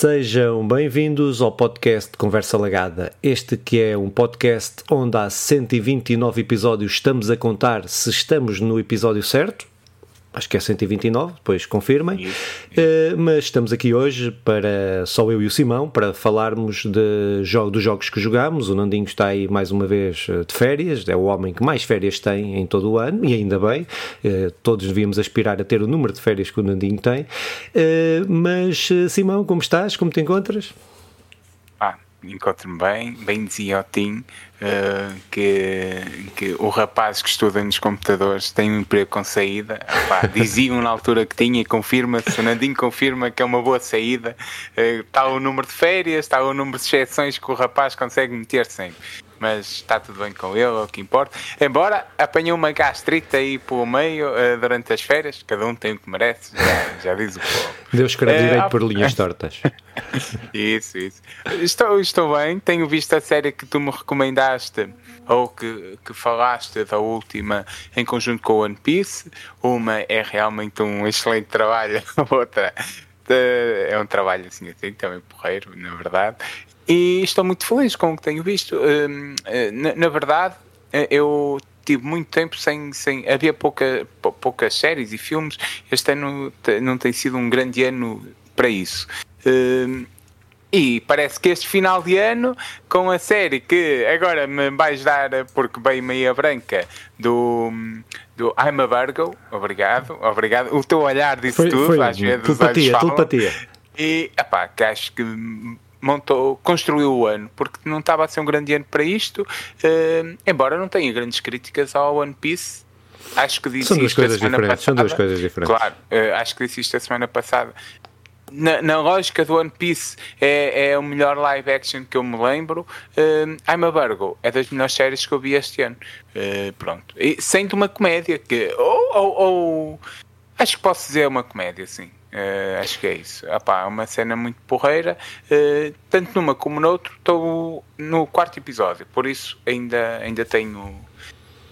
Sejam bem-vindos ao podcast Conversa Lagada. Este que é um podcast onde há 129 episódios estamos a contar se estamos no episódio certo acho que é 129, depois confirmem. Isso, isso. Uh, mas estamos aqui hoje para só eu e o Simão para falarmos de jogo, dos jogos que jogamos. O Nandinho está aí mais uma vez eh, de férias, é o homem que mais férias tem em todo o ano e ainda bem. Uh, todos devíamos aspirar a ter o número de férias que o Nandinho tem. Uh, mas Simão, como estás? Como te encontras? Encontro-me bem, bem dizia o Tim uh, que, que o rapaz que estuda nos computadores tem um emprego com saída. diziam na altura que tinha e confirma-se, Fernandinho confirma que é uma boa saída. Uh, está o número de férias, está o número de exceções que o rapaz consegue meter sempre mas está tudo bem com ele, é o que importa. Embora apanhou uma gastrite aí pelo meio uh, durante as férias, cada um tem o que merece, já, já diz o povo. Deus escreve uh, direito por linhas tortas. isso, isso. Estou, estou bem, tenho visto a série que tu me recomendaste ou que, que falaste da última em conjunto com o One Piece. Uma é realmente um excelente trabalho, a outra é um trabalho assim, assim também porreiro, na verdade e estou muito feliz com o que tenho visto. Hum, eh, na, na verdade, eh, eu tive muito tempo sem, sem havia pouca, poucas séries e filmes. Este ano não tem sido um grande ano para isso. Hum, e parece que este final de ano, com a série que agora me vais dar, porque veio meia branca, do, do I'm a Virgo, obrigado, obrigado. O teu olhar disse foi, tudo, foi, às vezes. Telepatia, telepatia. E, epá, que acho que montou, construiu o ano, porque não estava a ser um grande ano para isto, uh, embora não tenha grandes críticas ao One Piece. Acho que disse são duas coisas diferentes. Passada, são duas coisas diferentes. Claro, uh, acho que disse isto a semana passada. Na, na, lógica do One Piece é, é o melhor live action que eu me lembro. Uh, I'm a Virgo é das melhores séries que eu vi este ano. Uh, pronto. E, sendo uma comédia que. Ou, ou, ou, acho que posso dizer uma comédia, sim. Uh, acho que é isso. Epá, é uma cena muito porreira. Uh, tanto numa como noutro, estou no quarto episódio, por isso ainda, ainda tenho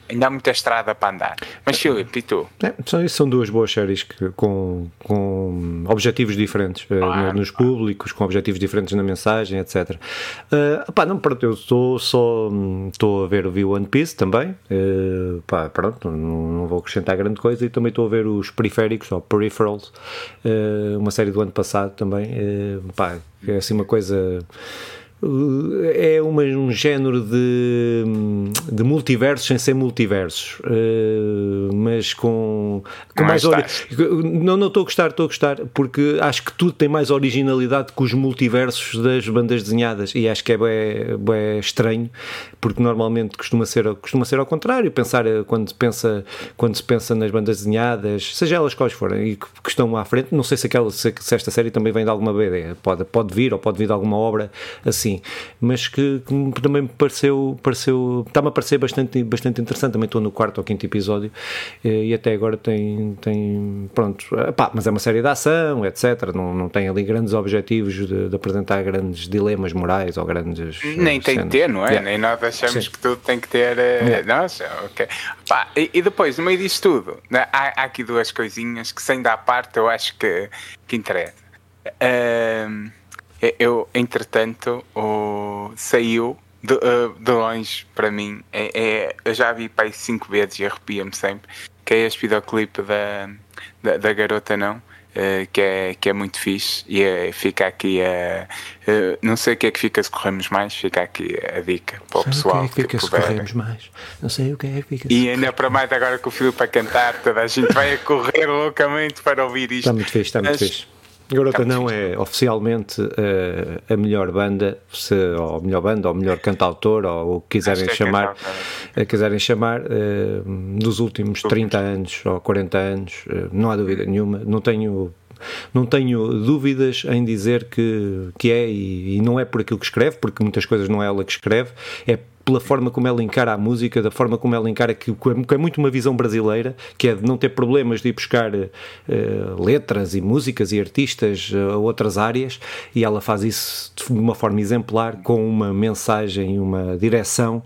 ainda há muita estrada para andar. Mas Filipe, e tu? É, são, são duas boas séries que, com, com objetivos diferentes uh, nos públicos, com objetivos diferentes na mensagem, etc. Uh, pá, não, pronto, eu estou só estou a ver o One Piece também. Uh, pá, pronto, não, não, vou acrescentar grande coisa e também estou a ver os periféricos, ou Peripherals, uh, uma série do ano passado também. Uh, pá, é assim uma coisa é uma, um género de, de multiversos sem ser multiversos, uh, mas com, com mais. Ori... Não, não estou a gostar, estou a gostar, porque acho que tudo tem mais originalidade que os multiversos das bandas desenhadas e acho que é bem, bem estranho, porque normalmente costuma ser, costuma ser ao contrário. Pensar eh, quando, pensa, quando se pensa nas bandas desenhadas, seja elas quais forem, e que, que estão à frente, não sei se, aquela, se, se esta série também vem de alguma BD, pode, pode vir ou pode vir de alguma obra assim assim, mas que, que também me pareceu, pareceu está-me a parecer bastante, bastante interessante. Também estou no quarto ou quinto episódio eh, e até agora tem, tem pronto, pá, mas é uma série de ação, etc. Não, não tem ali grandes objetivos de, de apresentar grandes dilemas morais ou grandes. Nem tem que ter, não é? Yeah. Nem nós achamos Sim. que tudo tem que ter. Uh, yeah. Nossa, ok. Pá, e, e, depois, no meio disto tudo, né, há, há, aqui duas coisinhas que, sem dar parte, eu acho que, que interessa. É, eu, entretanto, o, saiu de, uh, de longe para mim. É, é, eu já vi pai cinco vezes e arrepia-me sempre. Que é este videoclipe da, da, da garota, não? Uh, que, é, que é muito fixe e é, fica aqui a. Uh, não sei o que é que fica se corremos mais, fica aqui a dica para o sei pessoal. O que é que fica se corremos mais? Não sei o que é que fica E ainda para mais agora que o filho para cantar, toda a gente vai a correr loucamente para ouvir isto. Está muito fixe, está muito Mas, fixe. Garota não é oficialmente uh, a melhor banda, se, ou a melhor banda, ou o melhor cantautor, ou o que quiserem é chamar, é quiserem chamar, uh, dos últimos 30 anos ou 40 anos, uh, não há dúvida nenhuma. Não tenho não tenho dúvidas em dizer que, que é, e, e, não é por aquilo que escreve, porque muitas coisas não é ela que escreve, é pela forma como ela encara a música, da forma como ela encara que, que é muito uma visão brasileira, que é de não ter problemas de ir buscar uh, letras e músicas e artistas uh, a outras áreas, e ela faz isso de uma forma exemplar, com uma mensagem, uma direção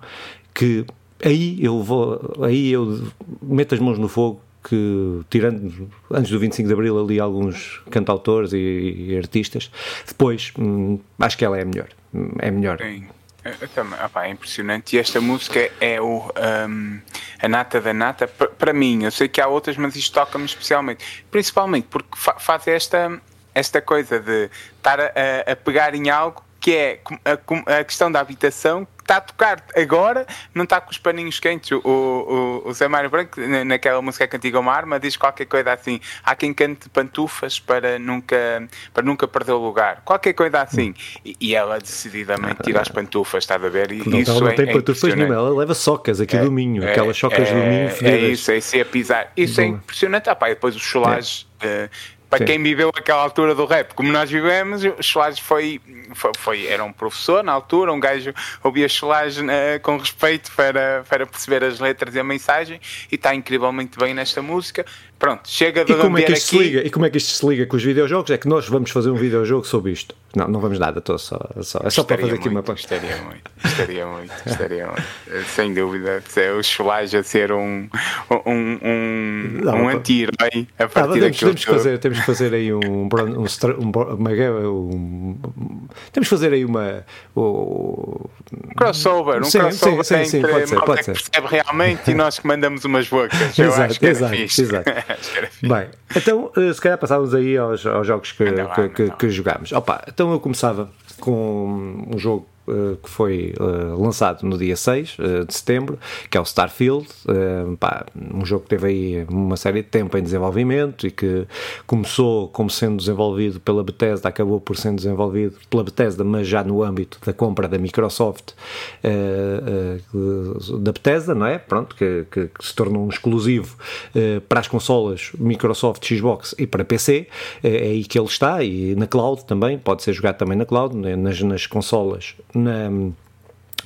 que aí eu vou, aí eu meto as mãos no fogo que, tirando antes do 25 de Abril, ali alguns cantautores e, e artistas, depois hum, acho que ela é melhor. É melhor. Sim. Também, opa, é impressionante. E esta música é o, um, a nata da nata para mim. Eu sei que há outras, mas isto toca-me especialmente. Principalmente porque fa faz esta, esta coisa de estar a, a pegar em algo que é a, a, questão da habitação, está a tocar agora, não está com os paninhos quentes. O, o, o Zé Mário Branco, naquela música Cantiga uma Arma, diz qualquer coisa assim: há quem cante pantufas para nunca, para nunca perder o lugar. Qualquer coisa assim. E, e ela decididamente tira as pantufas, está a ver? E, não, isso ela não é, tem é pantufas nenhuma, ela leva socas aqui é, do Minho, é, aquelas socas é, do Minho fedidas. É isso, é isso, é pisar. Isso é é impressionante. Ah, pá, depois os cholages. Uh, para Sim. quem viveu aquela altura do rap, como nós vivemos, o Soares foi, foi, foi, era um professor na altura, um gajo ouvia Soares uh, com respeito para, para perceber as letras e a mensagem e está incrivelmente bem nesta música. Pronto, chega de e como é que isto aqui. Se liga? E como é que isto se liga com os videojogos? É que nós vamos fazer um videojogo sobre isto. Não, não vamos nada, estou só, só, é só para fazer muito, aqui uma Gostaria muito, gostaria muito, gostaria muito. Sem dúvida, o Solage a ser um, um, um, um anti-herói a partir não, temos, temos que fazer Temos que fazer aí um, um, um, um, Temos que fazer aí uma. Um, crossover, um sim, crossover sim, sim, sim, entre pode ser, pode ser. que percebe realmente e nós que mandamos umas bocas. Eu exato, acho que exato, exato. Bem, então eh, se calhar passávamos aí aos, aos jogos que, que, que, que jogámos. Opa, então eu começava com um jogo que foi uh, lançado no dia 6 uh, eh, de setembro, que é o Starfield, pá, um jogo que teve aí uma série de tempo em desenvolvimento e que começou como sendo desenvolvido pela Bethesda, acabou por ser desenvolvido pela Bethesda, mas já no âmbito da compra da Microsoft da Bethesda, não é? Pronto, que, que, que se tornou um exclusivo para as consolas Microsoft, Xbox e para PC, é aí que ele está e na cloud também, pode ser jogado também na cloud, né? nas, nas consolas na,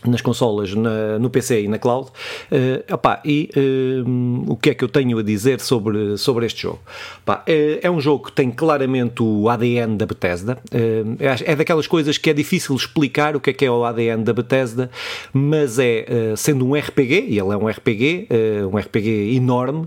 nas consolas, na, no PC e na cloud. Uh, opá, e uh, o que é que eu tenho a dizer sobre, sobre este jogo? Opá, é, é, um jogo que tem claramente o ADN da Bethesda. Uh, é, daquelas coisas que é difícil explicar o que é que é o ADN da Bethesda, mas é, sendo um RPG, e ele é um RPG, um RPG enorme,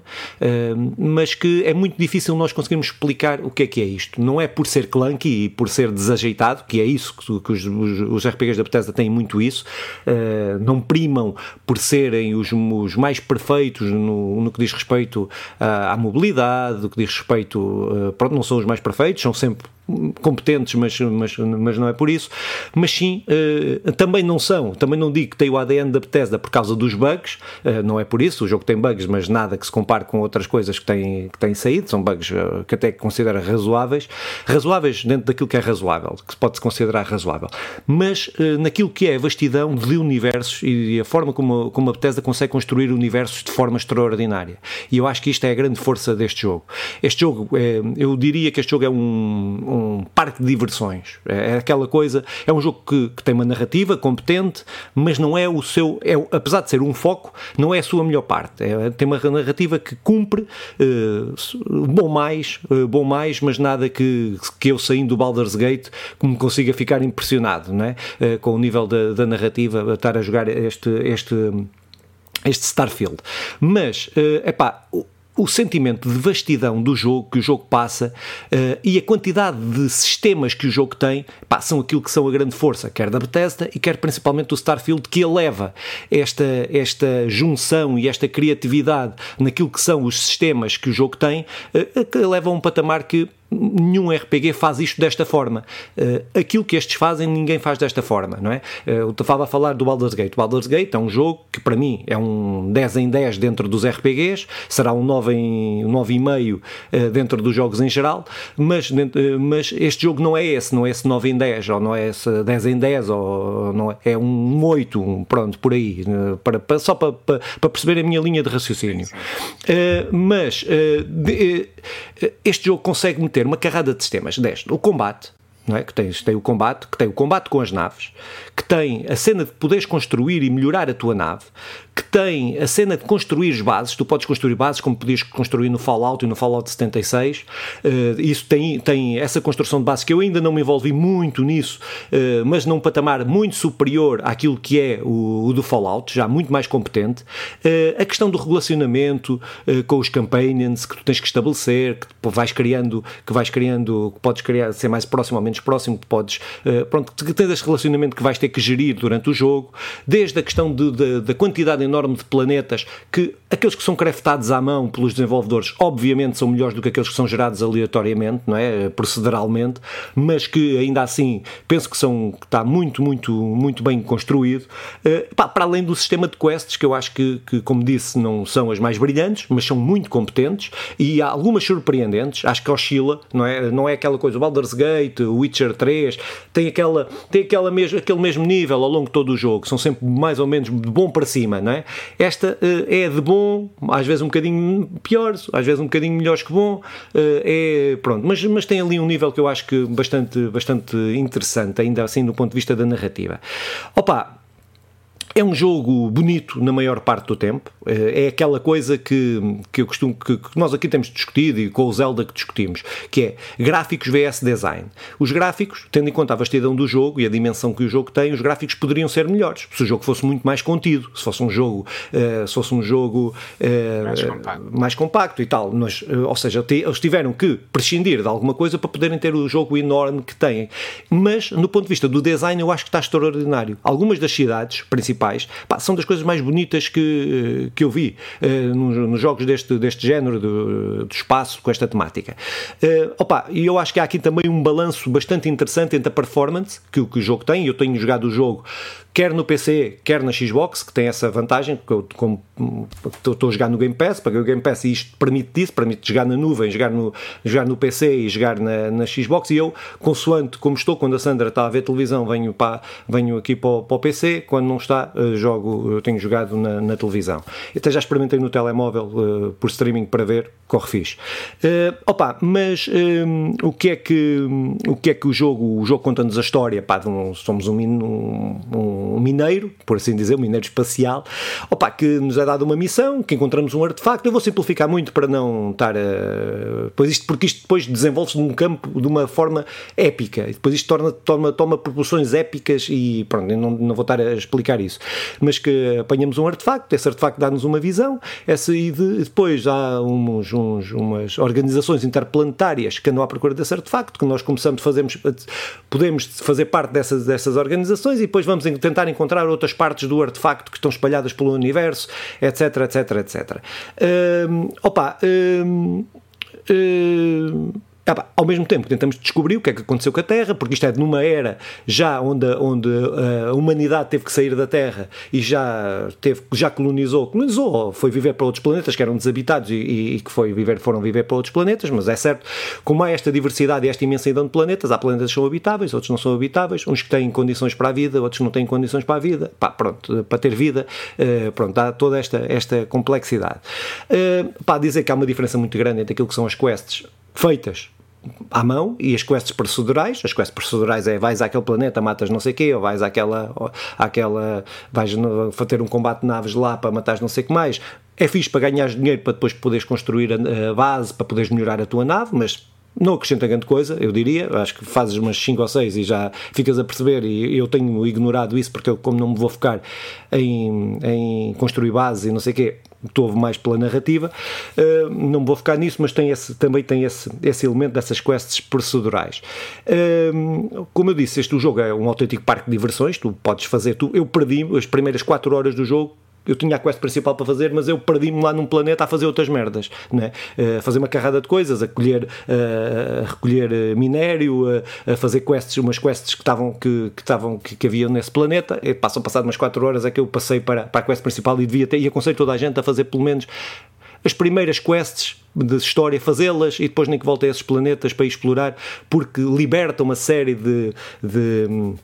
mas que é muito difícil nós conseguirmos explicar o que é que é isto. Não é por ser clunky e por ser desajeitado, que é isso que, que os, os, os RPGs da Bethesda têm muito isso, uh, não primam por serem os, os mais perfeitos no, no, que diz respeito à, à mobilidade, no que diz respeito, uh, pronto, não são os mais perfeitos, são sempre competentes, mas, mas, mas não é por isso. Mas sim, uh, também não são. Também não digo que tem o ADN da Bethesda por causa dos bugs, uh, não é por isso. O jogo tem bugs, mas nada que se compare com outras coisas que têm, que têm saído. São bugs uh, que até considera razoáveis. Razoáveis dentro daquilo que é razoável, que pode-se considerar razoável. Mas naquilo que é a vastidão de universos e a forma como, como a Bethesda consegue construir universos de forma extraordinária. E eu acho que isto é a grande força deste jogo. Este jogo, é, eu diria que este jogo é um um parque de diversões. É, é aquela coisa, é um jogo que, que, tem uma narrativa competente, mas não é o seu, é, apesar de ser um foco, não é a sua melhor parte. É, tem uma narrativa que cumpre uh, bom mais, uh, bom mais, mas nada que, que eu saindo do Baldur's Gate me consiga ficar impressionado, não é? Uh, com o nível da, da narrativa, estar a jogar este, este este Starfield. Mas, é uh, pá, o sentimento de vastidão do jogo que o jogo passa uh, e a quantidade de sistemas que o jogo tem pá, são aquilo que são a grande força, quer da Bethesda e quer principalmente do Starfield, que eleva esta, esta junção e esta criatividade naquilo que são os sistemas que o jogo tem, uh, que eleva a um patamar que nenhum RPG faz isto desta forma. Uh, aquilo que estes fazem, ninguém faz desta forma, não é? Uh, eu estava a falar do Baldur's Gate. O Baldur's Gate é um jogo que, para mim, é um 10 em 10 dentro dos RPGs, será um 9 em 9,5 uh, dentro dos jogos em geral, mas, uh, mas este jogo não é esse, não é esse 9 em 10, ou não é esse 10 em 10, ou não é, é um 8, um, pronto, por aí, para, para, só para, para, para, perceber a minha linha de raciocínio. mas de, este jogo consegue meter ter uma carrada de sistemas deste. O combate, não é? que tens, tem o combate, que tem o combate com as naves, que tem a cena de poderes construir e melhorar a tua nave, que tem a cena de construir bases, tu podes construir bases como podias construir no Fallout e no Fallout 76, uh, isso tem, tem essa construção de bases que eu ainda não me envolvi muito nisso, uh, mas num patamar muito superior àquilo que é o, o do Fallout, já muito mais competente. Uh, a questão do relacionamento com os companions que tu tens que estabelecer, que vais criando, que vais criando, que podes criar, ser mais próximo ou menos próximo, podes, pronto, que tens esse relacionamento que vais ter que gerir durante o jogo, desde a questão de, de, da quantidade enorme de planetas, que aqueles que são craftados à mão pelos desenvolvedores, obviamente são melhores do que aqueles que são gerados aleatoriamente, não é? Proceduralmente, mas que ainda assim penso que, são, está muito, muito, muito bem construído. Uh, pá, para além do sistema de quests, que eu acho que, que, como disse, não são as mais brilhantes, mas são muito competentes e há algumas surpreendentes, acho que oscila, não é? Não é aquela coisa, o Baldur's Gate, o Witcher 3, tem, aquela, tem aquela mesmo, aquele mesmo nível ao longo de todo o jogo, são sempre mais ou menos de bom para cima, não é? Esta uh, é de bom, às vezes um bocadinho pior, às vezes um bocadinho melhor que bom, uh, é pronto, mas, mas tem ali um nível que eu acho que bastante, bastante interessante, ainda assim do ponto de vista da narrativa. Opa, é um jogo bonito na maior parte do tempo. Eh, é aquela coisa que, que eu costumo que, que, nós aqui temos discutido e com o Zelda que discutimos, que é gráficos vs design. Os gráficos, tendo em conta a vastidão do jogo e a dimensão que o jogo tem, os gráficos poderiam ser melhores se o jogo fosse muito mais contido, se fosse um jogo, uh, se fosse um jogo uh, mais, compacto. mais, compacto. e tal. Mas, uh, ou seja, eles tiveram que prescindir de alguma coisa para poderem ter o jogo enorme que têm. Mas, no ponto de vista do design, eu acho que está extraordinário. Algumas das cidades principais pá, são das coisas mais bonitas que, que eu vi uh, nos, nos, jogos deste, deste género do, do espaço com esta temática. Uh, opa, e eu acho que há aqui também um balanço bastante interessante entre a performance que, que o jogo tem. Eu tenho jogado o jogo quer no PC, quer na Xbox, que tem essa vantagem, porque eu estou a jogar no Game Pass, paguei o Game Pass e isto permite isso, permite jogar na nuvem, jogar no, jogar no PC e jogar na, na Xbox, e eu, consoante como estou, quando a Sandra está a ver televisão, venho, para, venho aqui para o, PC, quando não está, eh, jogo, eu tenho jogado na, na televisão. Até já experimentei no telemóvel uh, por streaming para ver, corre fixe. Uh, opa, mas um, o, que é que, o que é que o jogo, o jogo conta-nos a história, pá, um, somos um, um um mineiro, por assim dizer, um mineiro espacial, opa, que nos é dada uma missão, que encontramos um artefacto. Eu vou simplificar muito para não estar a. Pois isto, porque isto depois desenvolve-se num campo de uma forma épica, e depois isto torna, toma, toma proporções épicas e pronto, não, não vou estar a explicar isso. Mas que apanhamos um artefacto, esse artefacto dá-nos uma visão, essa, e de, depois há uns, uns, umas organizações interplanetárias que andam à procura desse artefacto, que nós começamos, fazemos, podemos fazer parte dessas, dessas organizações e depois vamos tentar tentar encontrar outras partes do artefacto que estão espalhadas pelo universo, etc, etc, etc. Uh, opa, uh, ah, ao mesmo tempo tentamos descobrir o que é que aconteceu com a Terra, porque isto é numa era já onde, onde ah, a humanidade teve que sair da Terra e já, teve, já colonizou, colonizou, foi viver para outros planetas que eram desabitados e, e, que foi viver, foram viver para outros planetas, mas é certo, como há esta diversidade e esta imensidão de planetas, há planetas que são habitáveis, outros não são habitáveis, uns que têm condições para a vida, outros que não têm condições para a vida, pá, pronto, para ter vida, uh, pronto, há toda esta, esta complexidade. Uh, pá, dizer que há uma diferença muito grande entre aquilo que são as quests feitas à mão e as quests procedurais, as quests procedurais é vais àquele planeta, matas não sei quê, ou vais àquela, àquela vais fazer um combate de naves lá para matar não sei o que mais. É fixe para ganhar dinheiro para depois poderes construir a base, para poderes melhorar a tua nave, mas não acrescenta grande coisa, eu diria. Acho que fazes umas 5 ou 6 e já ficas a perceber, e eu tenho ignorado isso porque eu, como não me vou focar em, em construir base e não sei o quê, estou mais pela narrativa, uh, não vou focar nisso, mas tem esse, também tem esse, esse elemento dessas quests procedurais. Uh, como eu disse, este jogo é um autêntico parque de diversões, tu podes fazer, tu, eu perdi as primeiras 4 horas do jogo eu tinha a quest principal para fazer, mas eu perdi-me lá num planeta a fazer outras merdas, né? a fazer uma carrada de coisas, a, colher, a recolher eh, minério, a, fazer quests, umas quests que estavam que, que, que, que havia nesse planeta. E passam passado umas 4 horas é que eu passei para, para a quest principal e devia ter, e aconselho toda a gente a fazer pelo menos as primeiras quests de história, fazê-las e depois nem que volte a esses planetas para explorar, porque liberta uma série de, de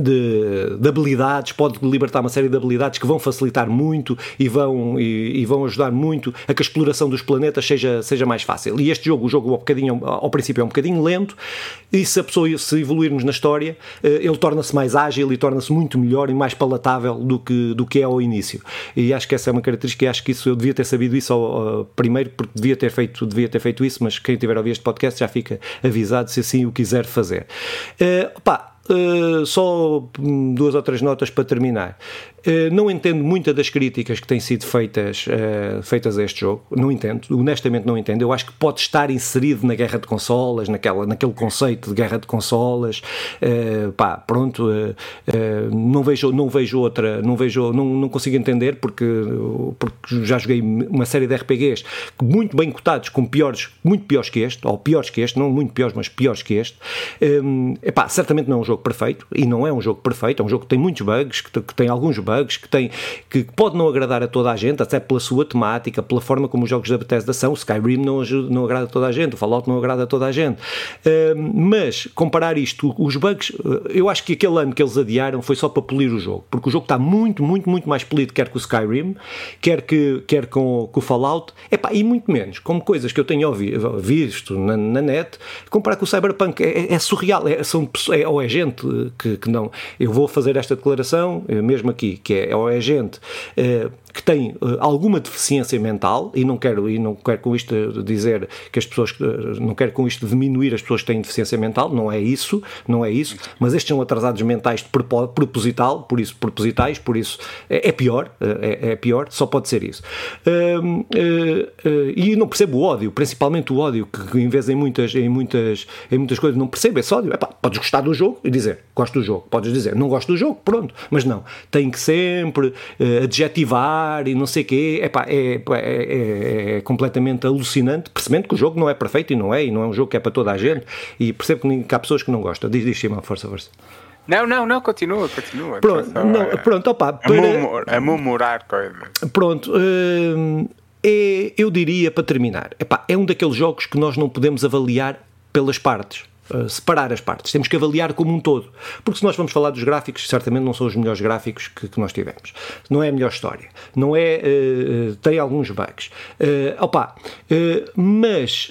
de, de, habilidades, pode libertar uma série de habilidades que vão facilitar muito e vão, e, e, vão ajudar muito a que a exploração dos planetas seja, seja mais fácil. E este jogo, o jogo ao, bocadinho, ao princípio é um bocadinho lento, e se a pessoa se evoluirmos na história, eh, ele torna-se mais ágil e torna-se muito melhor e mais palatável do que, do que é ao início. E acho que essa é uma característica e acho que isso eu devia ter sabido isso ao, ao, primeiro, porque devia ter, feito, devia ter feito isso, mas quem tiver a ouvir este podcast já fica avisado se assim o quiser fazer. Uh, Uh, só duas ou três notas para terminar. Uh, não entendo muitas das críticas que têm sido feitas, uh, feitas a este jogo. Não entendo, honestamente não entendo. Eu acho que pode estar inserido na guerra de consolas, naquela, naquele conceito de guerra de consolas. pá, pronto, não vejo, não vejo outra, não vejo, não, não consigo entender porque, porque já joguei uma série de RPGs muito bem cotados, com piores, muito piores que este, ou piores que este, não muito piores, mas piores que este. epá, certamente não é um jogo perfeito, e não é um jogo perfeito, é um jogo que tem muitos bugs, que, que tem alguns bugs, que, tem, que pode não agradar a toda a gente, até pela sua temática, pela forma como os jogos da Bethesda são, o Skyrim não, não agrada a toda a gente, o Fallout não agrada a toda a gente. Uh, mas, comparar isto, os bugs, eu acho que aquele ano que eles adiaram foi só para polir o jogo, porque o jogo está muito, muito, muito mais polido, quer com o Skyrim, quer, que, quer com, com o Fallout, epá, e muito menos, como coisas que eu tenho visto na, na net, comparar com o Cyberpunk, é, é surreal, é, são, é, ou é gente gente que, que não. Eu vou fazer esta declaração, eh, mesmo aqui, que é, ou é gente eh, que tem uh, alguma deficiência mental, e não quero, e não quero com isto dizer que as pessoas, uh, não quero com isto diminuir as pessoas que têm deficiência mental, não é isso, não é isso, mas estes são atrasados mentais de proposital, por isso propositais, por isso é, é pior, é, é, pior, só pode ser isso. Uh, e não percebo o ódio, principalmente o ódio, que em vez em muitas, em muitas, em muitas coisas não percebo esse ódio. Epá, podes gostar do jogo e dizer, gosto do jogo, podes dizer, não gosto do jogo, pronto, mas não, tem que sempre adjetivar e não sei o quê, epá, é, é, é, é, completamente alucinante, percebendo que o jogo não é perfeito e não é, e não é um jogo que é para toda a gente, e percebo que há pessoas que não gostam. Diz, diz, Simão, força, força. Não, não, não, continua, continua. Pronto, não, é, pronto opa, para... A murmurar coisas. Pronto, hum, é, eu diria, para terminar, epá, é um daqueles jogos que nós não podemos avaliar pelas partes uh, separar as partes, temos que avaliar como um todo. Porque se nós vamos falar dos gráficos, certamente não são os melhores gráficos que, que nós tivemos. Não é a melhor história. Não é. Uh, tem alguns bugs. Uh, opa, mas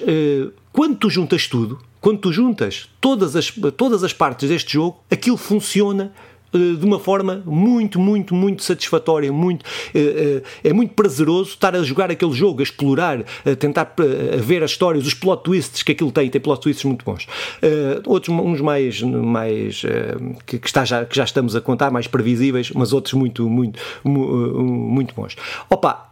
quando tu juntas tudo, quando tu juntas todas as, todas as partes deste jogo, aquilo funciona eh, de uma forma muito, muito, muito satisfatória, muito, eh, eh, é muito prazeroso estar a jogar aquele jogo, a explorar, a tentar ver as histórias, os plot twists que aquilo tem, tem plot twists muito bons. Outros, uns mais, mais que, está já, que já estamos a contar, mais previsíveis, mas outros muito, muito, muito bons. Opa,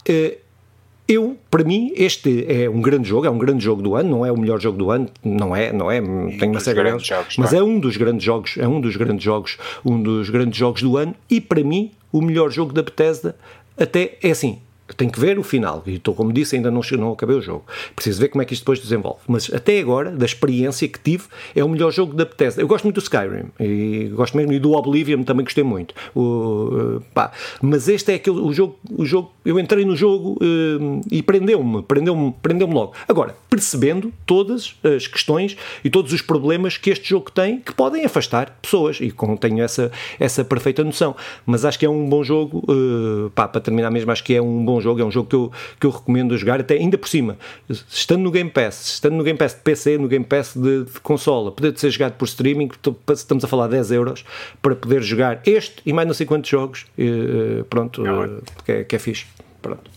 eu, para mim, este é um grande jogo, é um grande jogo do ano, não é o melhor jogo do ano, não é, não é, tem uma série de jogos, mas é? é um dos grandes jogos, é um dos grandes jogos, um dos grandes jogos do ano e para mim o melhor jogo da Bethesda até é assim, tenho que ver o final. E estou, como disse, ainda não, não acabei o jogo. Preciso ver como é que isto depois desenvolve. Mas até agora, da experiência que tive, é o melhor jogo da Bethesda. Eu gosto muito do Skyrim. E gosto mesmo. E do Oblivion também gostei muito. O, pá. Mas este é aquele o jogo, o jogo. Eu entrei no jogo uh, e prendeu-me. Prendeu-me prendeu logo. Agora, percebendo todas as questões e todos os problemas que este jogo tem que podem afastar pessoas. E como tenho essa, essa perfeita noção. Mas acho que é um bom jogo. Uh, pá, para terminar mesmo, acho que é um bom jogo, é um jogo que eu, que eu recomendo jogar, até ainda por cima, estando no Game Pass, estando no Game Pass de PC, no Game Pass de, de consola, poder ser jogado por streaming, estamos a falar 10 euros para poder jogar este e mais não sei quantos jogos, e, pronto, não, que, é, que é fixe. Pronto.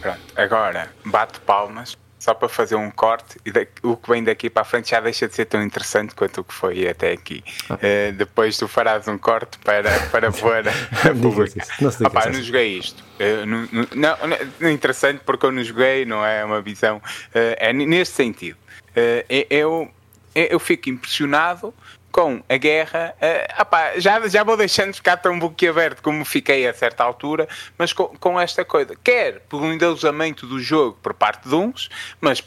Pronto, agora bate palmas só para fazer um corte, e o que vem daqui para a frente já deixa de ser tão interessante quanto o que foi até aqui. Ah. Uh, depois tu farás um corte para, para pôr a pública. Não, Opa, eu não joguei isto. Uh, não, não, não, é interessante porque eu não joguei, não é uma visão. Uh, é neste sentido. eu, eu fico impressionado com a guerra, uh, já, já vou deixando ficar tão boquiaberto como fiquei a certa altura, mas com, com esta coisa, quer pelo endeusamento do jogo por parte de uns, mas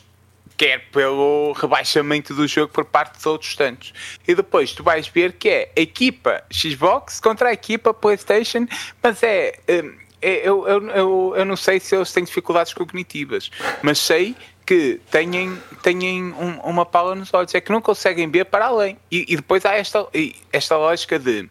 quer pelo rebaixamento do jogo por parte de outros tantos. E depois tu vais ver que é equipa Xbox contra a equipa PlayStation, mas é. Eh, é eu, eu, eu, eu não sei se eles têm dificuldades cognitivas, mas sei que têm, têm um, uma pala nos olhos, é que não conseguem ver para além. E, e depois há esta, esta lógica de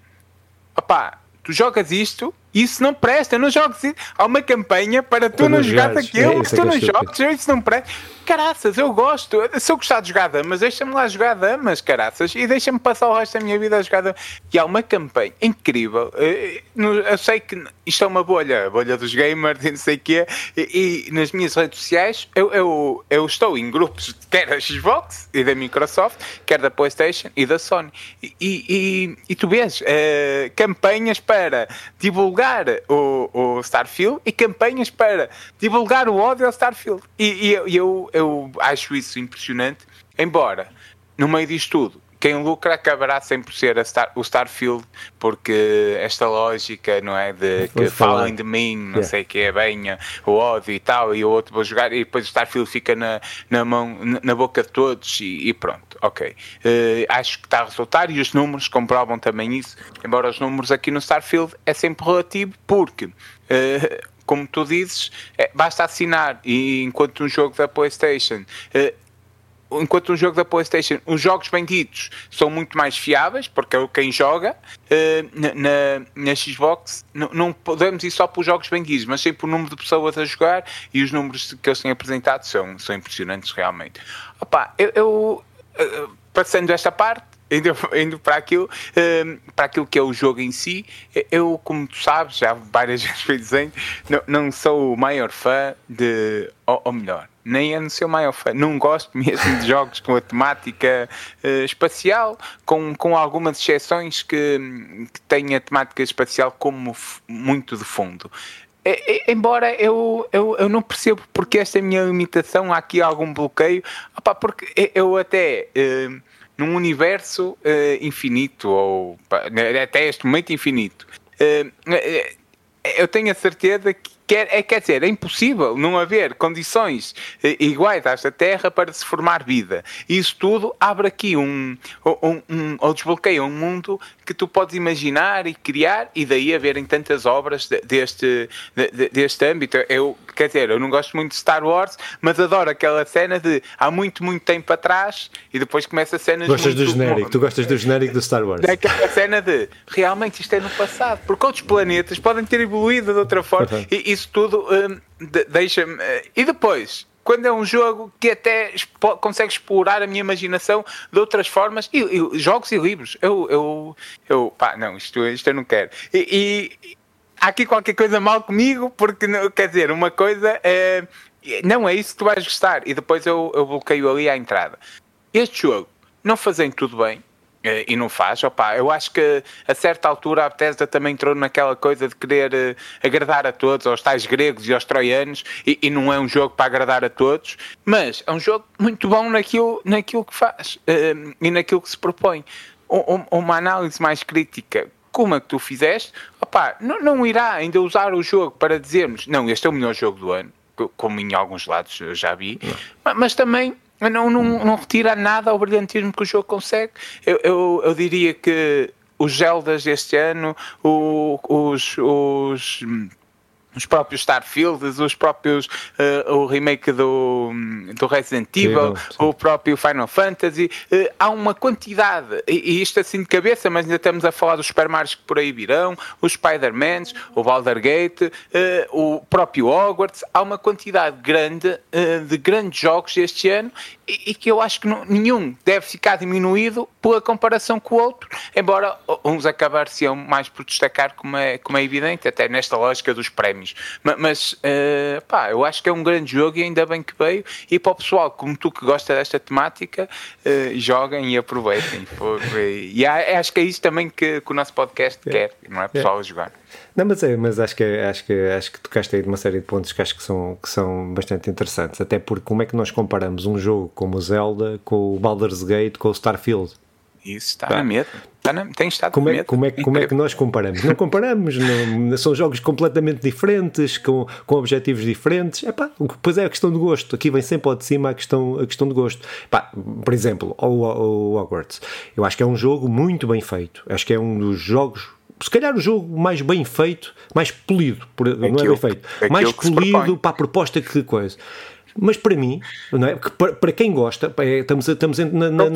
opá, tu jogas isto isso não presta, não jogues. Há uma campanha para tu, tu não jogares aquilo, é, tu não jogas, isso não presta. Caraças, eu gosto. Se eu gostar de jogar damas, deixa-me lá jogar damas, caraças, e deixa-me passar o resto da minha vida a jogar damas. E há uma campanha incrível. Eh, eu sei que isto é uma bolha, a bolha dos gamers e não sei o quê, e, e, nas minhas redes sociais eu, eu, eu estou em grupos, quer da Xbox e da Microsoft, quer da PlayStation e da Sony. E, e, e tu vês uh, campanhas para divulgar o, o Starfield e campanhas para divulgar o ódio ao Starfield. E, e eu, eu acho isso impressionante, embora no meio disto tudo quem lucra acabará sempre ser Star, o Starfield, porque esta lógica, não é? De que falem de mim, não yeah. sei o que é bem, o ódio e tal, e o outro vou jogar, e depois o Starfield fica na, na mão, na boca de todos, e, e pronto, ok. Uh, acho que está a resultar, e os números comprovam também isso, embora os números aqui no Starfield é sempre relativo, porque. Uh, como tu dizes, é, basta assinar e enquanto um jogo da PlayStation uh, enquanto um jogo da PlayStation, os jogos vendidos são muito mais fiáveis, porque é quem joga, uh, na, na, Xbox não, podemos ir só pelos jogos vendidos, mas sempre o número de pessoas a jogar e os números que eles têm apresentado são, são impressionantes realmente. Opa, eu, eu uh, passando esta parte, indo, indo para, aquilo, uh, para aquilo que é o jogo em si, eu, como tu sabes, já várias vezes fui dizendo, não, não sou o maior fã de, ou, ou melhor, nem é no seu maior fã. Não gosto mesmo de jogos com a temática uh, espacial, com, com algumas exceções que, que têm a temática espacial como muito de fundo. É, é, embora eu, eu, eu não percebo porque esta minha limitação, há aqui algum bloqueio, opa, porque eu até. Uh, num universo uh, infinito, ou até este momento infinito, eu tenho a certeza que Quer, é, quer dizer, é impossível não haver condições eh, iguais às da Terra para se formar vida. Isso tudo abre aqui um, um, um, ou desbloqueia um mundo que tu podes imaginar e criar, e daí haverem tantas obras deste, deste âmbito. Eu, quer dizer, eu não gosto muito de Star Wars, mas adoro aquela cena de há muito, muito tempo atrás e depois começa a cena Gostas do genérico, tu gostas do genérico do Star Wars. Daquela cena de realmente isto é no passado, porque outros planetas podem ter evoluído de outra forma. Uhum. E, isso tudo um, deixa-me. Uh, e depois, quando é um jogo que até consegue explorar a minha imaginação de outras formas, e, e jogos e livros, eu, eu, eu pá, não, isto, isto eu não quero. E, e há aqui qualquer coisa mal comigo, porque quer dizer, uma coisa é. Não é isso que tu vais gostar, e depois eu, eu bloqueio ali à entrada. Este jogo, não fazem tudo bem, eh, e não faz. Opa, eu acho que a certa altura a Bethesda também entrou naquela coisa de querer uh, agradar a todos, aos tais gregos e aos troianos, e, e, não é um jogo para agradar a todos, mas é um jogo muito bom naquilo, naquilo que faz uh, e naquilo que se propõe. Um, uma análise mais crítica como é que tu fizeste, opa, não, não irá ainda usar o jogo para dizermos não, este é o melhor jogo do ano, como em alguns lados eu já vi, mas, mas também não, não, não retira nada ao brilhantismo que o jogo consegue. Eu, eu, eu diria que os Zeldas deste ano, o, os, os os próprios Starfields, os próprios uh, o remake do, do Resident Evil, sim, sim. o próprio Final Fantasy, uh, há uma quantidade, e, e, isto assim de cabeça, mas ainda estamos a falar dos Super Mario que por aí virão, os Spider-Mans, o Baldur Gate, uh, o próprio Hogwarts, há uma quantidade grande de grandes jogos este ano e, e que eu acho que não, nenhum deve ficar diminuído pela comparação com o outro, embora uns acabar-se mais por destacar, como é, como é evidente, até nesta lógica dos prémios. Mas, mas uh, pá, eu acho que é um grande jogo e ainda bem que veio. E para o pessoal como tu que gosta desta temática, uh, joguem e aproveitem. e acho que é isso também que, que o nosso podcast quer, não é? Pessoal a jogar. Não, mas, é, mas acho, que, acho, que, acho que tocaste aí de uma série de pontos que acho que são, que são bastante interessantes. Até porque como é que nós comparamos um jogo como o Zelda com o Baldur's Gate com o Starfield? Isso está tá. na mesa. Está na, tem estado como é, como, é, como é que nós comparamos? Não comparamos, não, são jogos completamente diferentes, com, com objetivos diferentes. Epá, pois é a questão de gosto. Aqui vem sempre ao de cima a questão, a questão de gosto. Epá, por exemplo, o, o Hogwarts. Eu acho que é um jogo muito bem feito. Acho que é um dos jogos se calhar o jogo mais bem feito, mais polido, por, não é bem feito, mais polido para a proposta que coisa. Mas para mim, não é? para, para quem gosta, é, estamos, estamos na, na, na,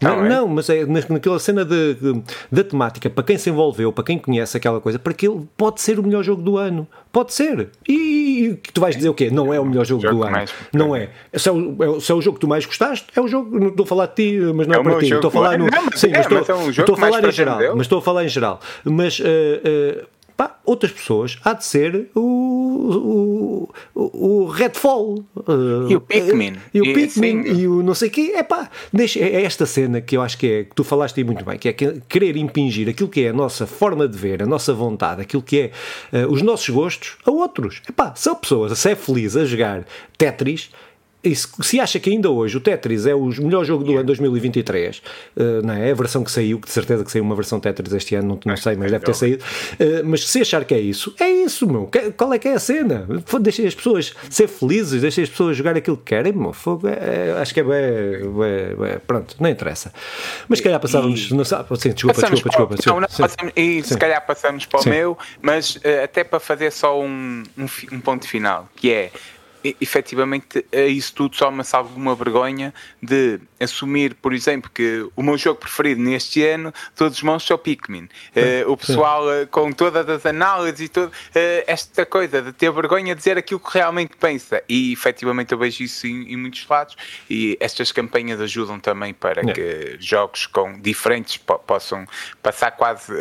na não, mas é naquela cena de, de, da temática, para quem se envolveu, para quem conhece aquela coisa, para que ele pode ser o melhor jogo do ano. Pode ser. E que tu vais dizer o quê? Não é o melhor jogo, jogo do ano. Mais... Não é. Se é, o, é se é o jogo que tu mais gostaste, é o jogo. Não estou a falar de ti, mas não é, é para ti. Estou a falar no. Não, mas, sim, é, mas estou, mas é um estou a falar em geral. Mas estou a falar em geral. Mas. Uh, uh, outras pessoas há de ser o, o, o Redfall. E o Pikmin. E o e, Pikmin sim. e o não sei o quê. É pá, deixa, é esta cena que eu acho que é que tu falaste aí muito bem que é querer impingir aquilo que é a nossa forma de ver, a nossa vontade aquilo que é uh, os nossos gostos a outros, é pá, são pessoas se é feliz a jogar Tetris se, acha que ainda hoje o Tetris é o melhor jogo do ano 2023, uh, eh, não é? A versão que saiu, que de certeza que saiu uma versão Tetris este ano, não, não sei, mas deve ter saído. Uh, mas se achar que é isso, é isso, meu. Qual é que é a cena? Deixem as pessoas ser felizes, deixem as pessoas jogar aquilo que querem, meu. Fogo, é, acho que é bem, Pronto, não interessa. Mas se calhar passávamos. E, não sabe, sim, desculpa, desculpa, desculpa, desculpa. Não, não, passamos, e sim. se calhar passamos para o sim. meu, mas uh, até para fazer só um, um, um ponto final, que é efetivamente a isso tudo só me salvo uma vergonha de assumir, por exemplo, que o meu jogo preferido neste ano, todos os mãos, é o Pikmin. Uh, o pessoal uh, com todas as análises e tudo, uh, esta coisa de ter vergonha de dizer aquilo que realmente pensa. E efetivamente eu vejo isso em, em muitos lados e estas campanhas ajudam também para é. que jogos com diferentes po possam passar quase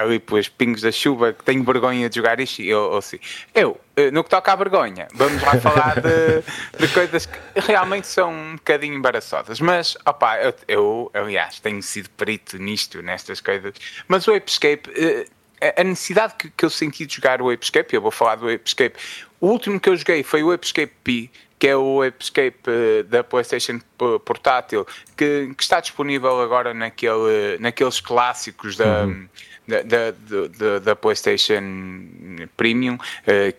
ali pelos pingos da chuva, que tenho vergonha de jogar isto. Eu, ou, assim, eu no que toca à vergonha, vamos lá falar de, de coisas que realmente são um bocadinho embaraçosas. Mas, opá, eu, eu, aliás, tenho sido perito nisto, nestas coisas. Mas o Escape, eh, a necessidade que, que eu senti de jogar o Escape, eu vou falar do Escape. O último que eu joguei foi o Escape P, que é o Escape eh, da PlayStation portátil, que, que, está disponível agora naquele, naqueles clássicos da. Uhum da, da, da, PlayStation Premium, uh,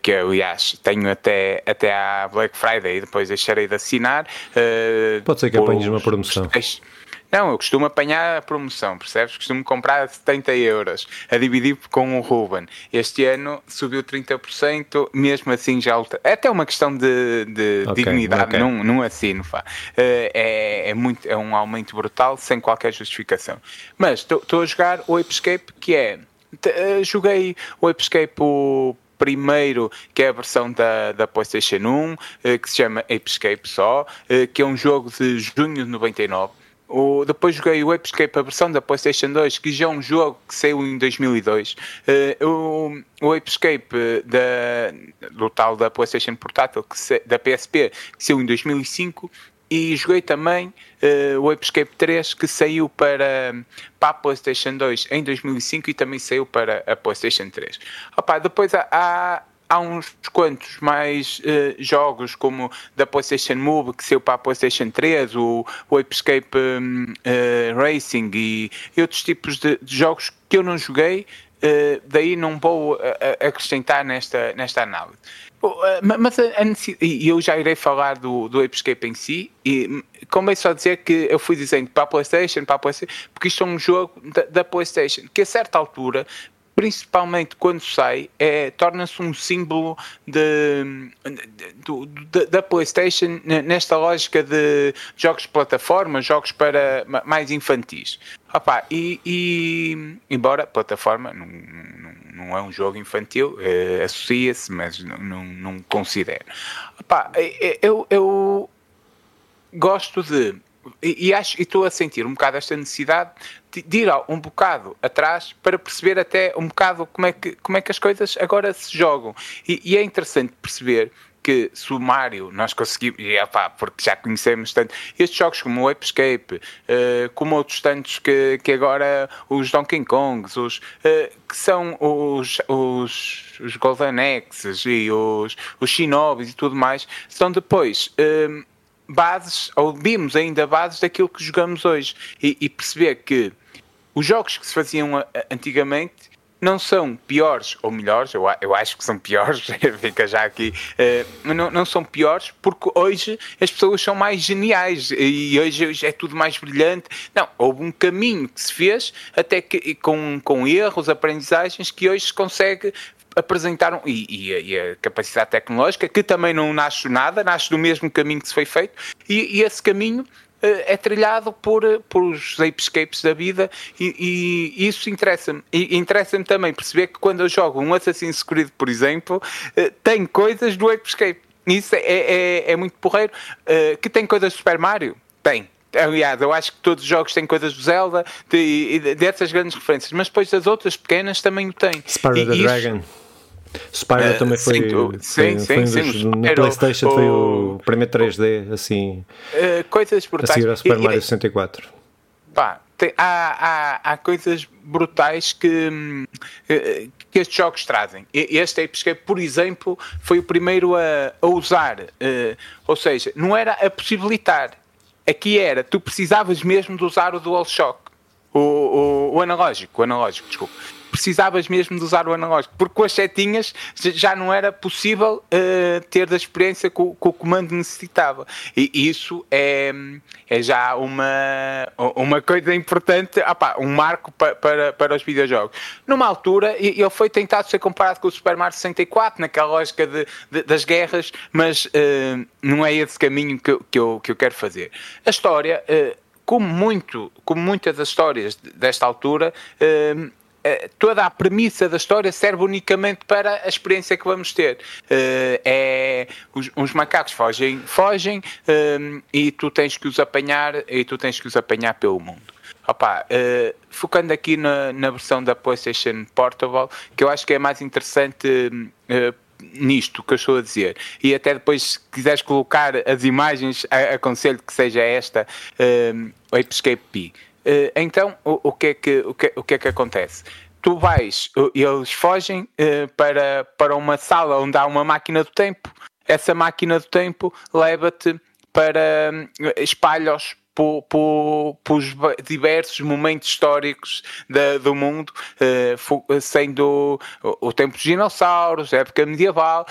que aliás tenho até, até à Black Friday e depois deixarei de assinar. Uh, Pode ser que apanhes uma promoção. Não, eu costumo apanhar a promoção, percebes? Costumo comprar a 70 euros, a dividir com o Ruben. Este ano subiu 30%, mesmo assim já. É até uma questão de, de okay, dignidade, okay. Não, não assino. Pá. Eh, é, é, muito, é um aumento brutal, sem qualquer justificação. Mas estou a jogar o Escape, que é. Eh, joguei o Escape o primeiro, que é a versão da, da PlayStation 1, eh, que se chama Escape só, que é um jogo de junho de 99 o, depois joguei o Escape, a versão da PlayStation 2, que já é um jogo que saiu em 2002. Uh, o, o Escape da, do tal da PlayStation Portátil, se, da PSP, que saiu em 2005. E joguei também uh, o Escape 3, que saiu para, para a PlayStation 2 em 2005 e também saiu para a PlayStation 3. Opa, depois há, há há uns quantos mais uh, jogos, como da PlayStation Move, que saiu para a PlayStation 3, o, o Escape um, uh, eh, Racing e, outros tipos de, de, jogos que eu não joguei, uh, daí não vou acrescentar nesta, nesta análise. Mas e eu já irei falar do, do Escape em si, e como é só dizer que eu fui dizendo para a PlayStation, para a PlayStation, porque isto é um jogo da, da PlayStation, que a certa altura principalmente quando sai, é, torna-se um símbolo de, de, de, da PlayStation nesta lógica de jogos de plataforma, jogos para mais infantis. Opa, e, e embora plataforma não, não, não, é um jogo infantil, é, associa-se, mas não, não, não considero. Opa, é, é, eu, eu gosto de e, e acho e estou a sentir um bocado esta necessidade de, ir um bocado atrás para perceber até um bocado como é que, como é que as coisas agora se jogam. E, e é interessante perceber que sumário nós conseguimos, e, pá, porque já conhecemos tanto, estes jogos como o Escape, uh, como outros tantos que, que agora os Donkey Kongs, os, uh, que são os, os, os Golden Axes e os, os Shinobis e tudo mais, são depois. Uh, bases, ou vimos ainda bases daquilo que jogamos hoje. E, e perceber que os jogos que se faziam antigamente não são piores ou melhores, eu, eu acho que são piores, fica já aqui, uh, não, não são piores porque hoje as pessoas são mais geniais e hoje, hoje, é tudo mais brilhante. Não, houve um caminho que se fez até que com, com erros, aprendizagens que hoje se consegue apresentaram, e, e, a, e, a, capacidade tecnológica, que também não nasce nada, nasce do mesmo caminho que se foi feito, e, e esse caminho é trilhado por, por os apescapes da vida e, e isso interessa-me. E interessa-me também perceber que quando eu jogo um Assassin's Creed, por exemplo, tem coisas do apescape. Isso é, é, é muito porreiro. Que tem coisas do Super Mario? Tem. Aliás, eu acho que todos os jogos têm coisas do Zelda, de, dessas grandes referências, mas depois das outras pequenas também o têm. Spyro the isso, Dragon. Spyro uh, também foi, sim, foi, sim, foi um dos, sim, no Playstation o, foi o primeiro 3D assim uh, coisas brutais. a seguir ao Super Mario 64 pá, tem, há, há, há coisas brutais que, hum, eh, que estes jogos trazem. Este Escape, por exemplo, foi o primeiro a, a usar, uh, ou seja, não era a possibilitar, aqui era, tu precisavas mesmo de usar o DualShock, o, o, o analógico, o analógico, desculpa precisavas mesmo de usar o analógico, porque com as setinhas já não era possível uh, ter da experiência que o, que o, comando necessitava. E isso é, é já uma, uma coisa importante, opa, um marco pa, para, para os videojogos. Numa altura, ele foi tentado ser comparado com o Super Mario 64, naquela lógica de, de, das guerras, mas uh, não é esse caminho que, que, eu, que eu quero fazer. A história. Uh, como, muito, como muitas das histórias desta altura, toda a premissa da história serve unicamente para a experiência que vamos ter. Uh, é, os, os, macacos fogem, fogem um, e tu tens que os apanhar e tu tens que os apanhar pelo mundo. Opa, uh, focando aqui na, na, versão da PlayStation Portable, que eu acho que é mais interessante uh, nisto que eu estou a dizer. E até depois, se quiseres colocar as imagens, aconselho que seja esta, uh, o Escape P. Eh, então, o, o, que é que, o, que, o que é que acontece? tu vais, eles fogem uh, para, para uma sala onde há uma máquina do tempo, essa máquina do tempo leva-te para uh, espalhos por, por, diversos momentos históricos da, do mundo, sendo o, o tempo dos dinossauros, a época medieval,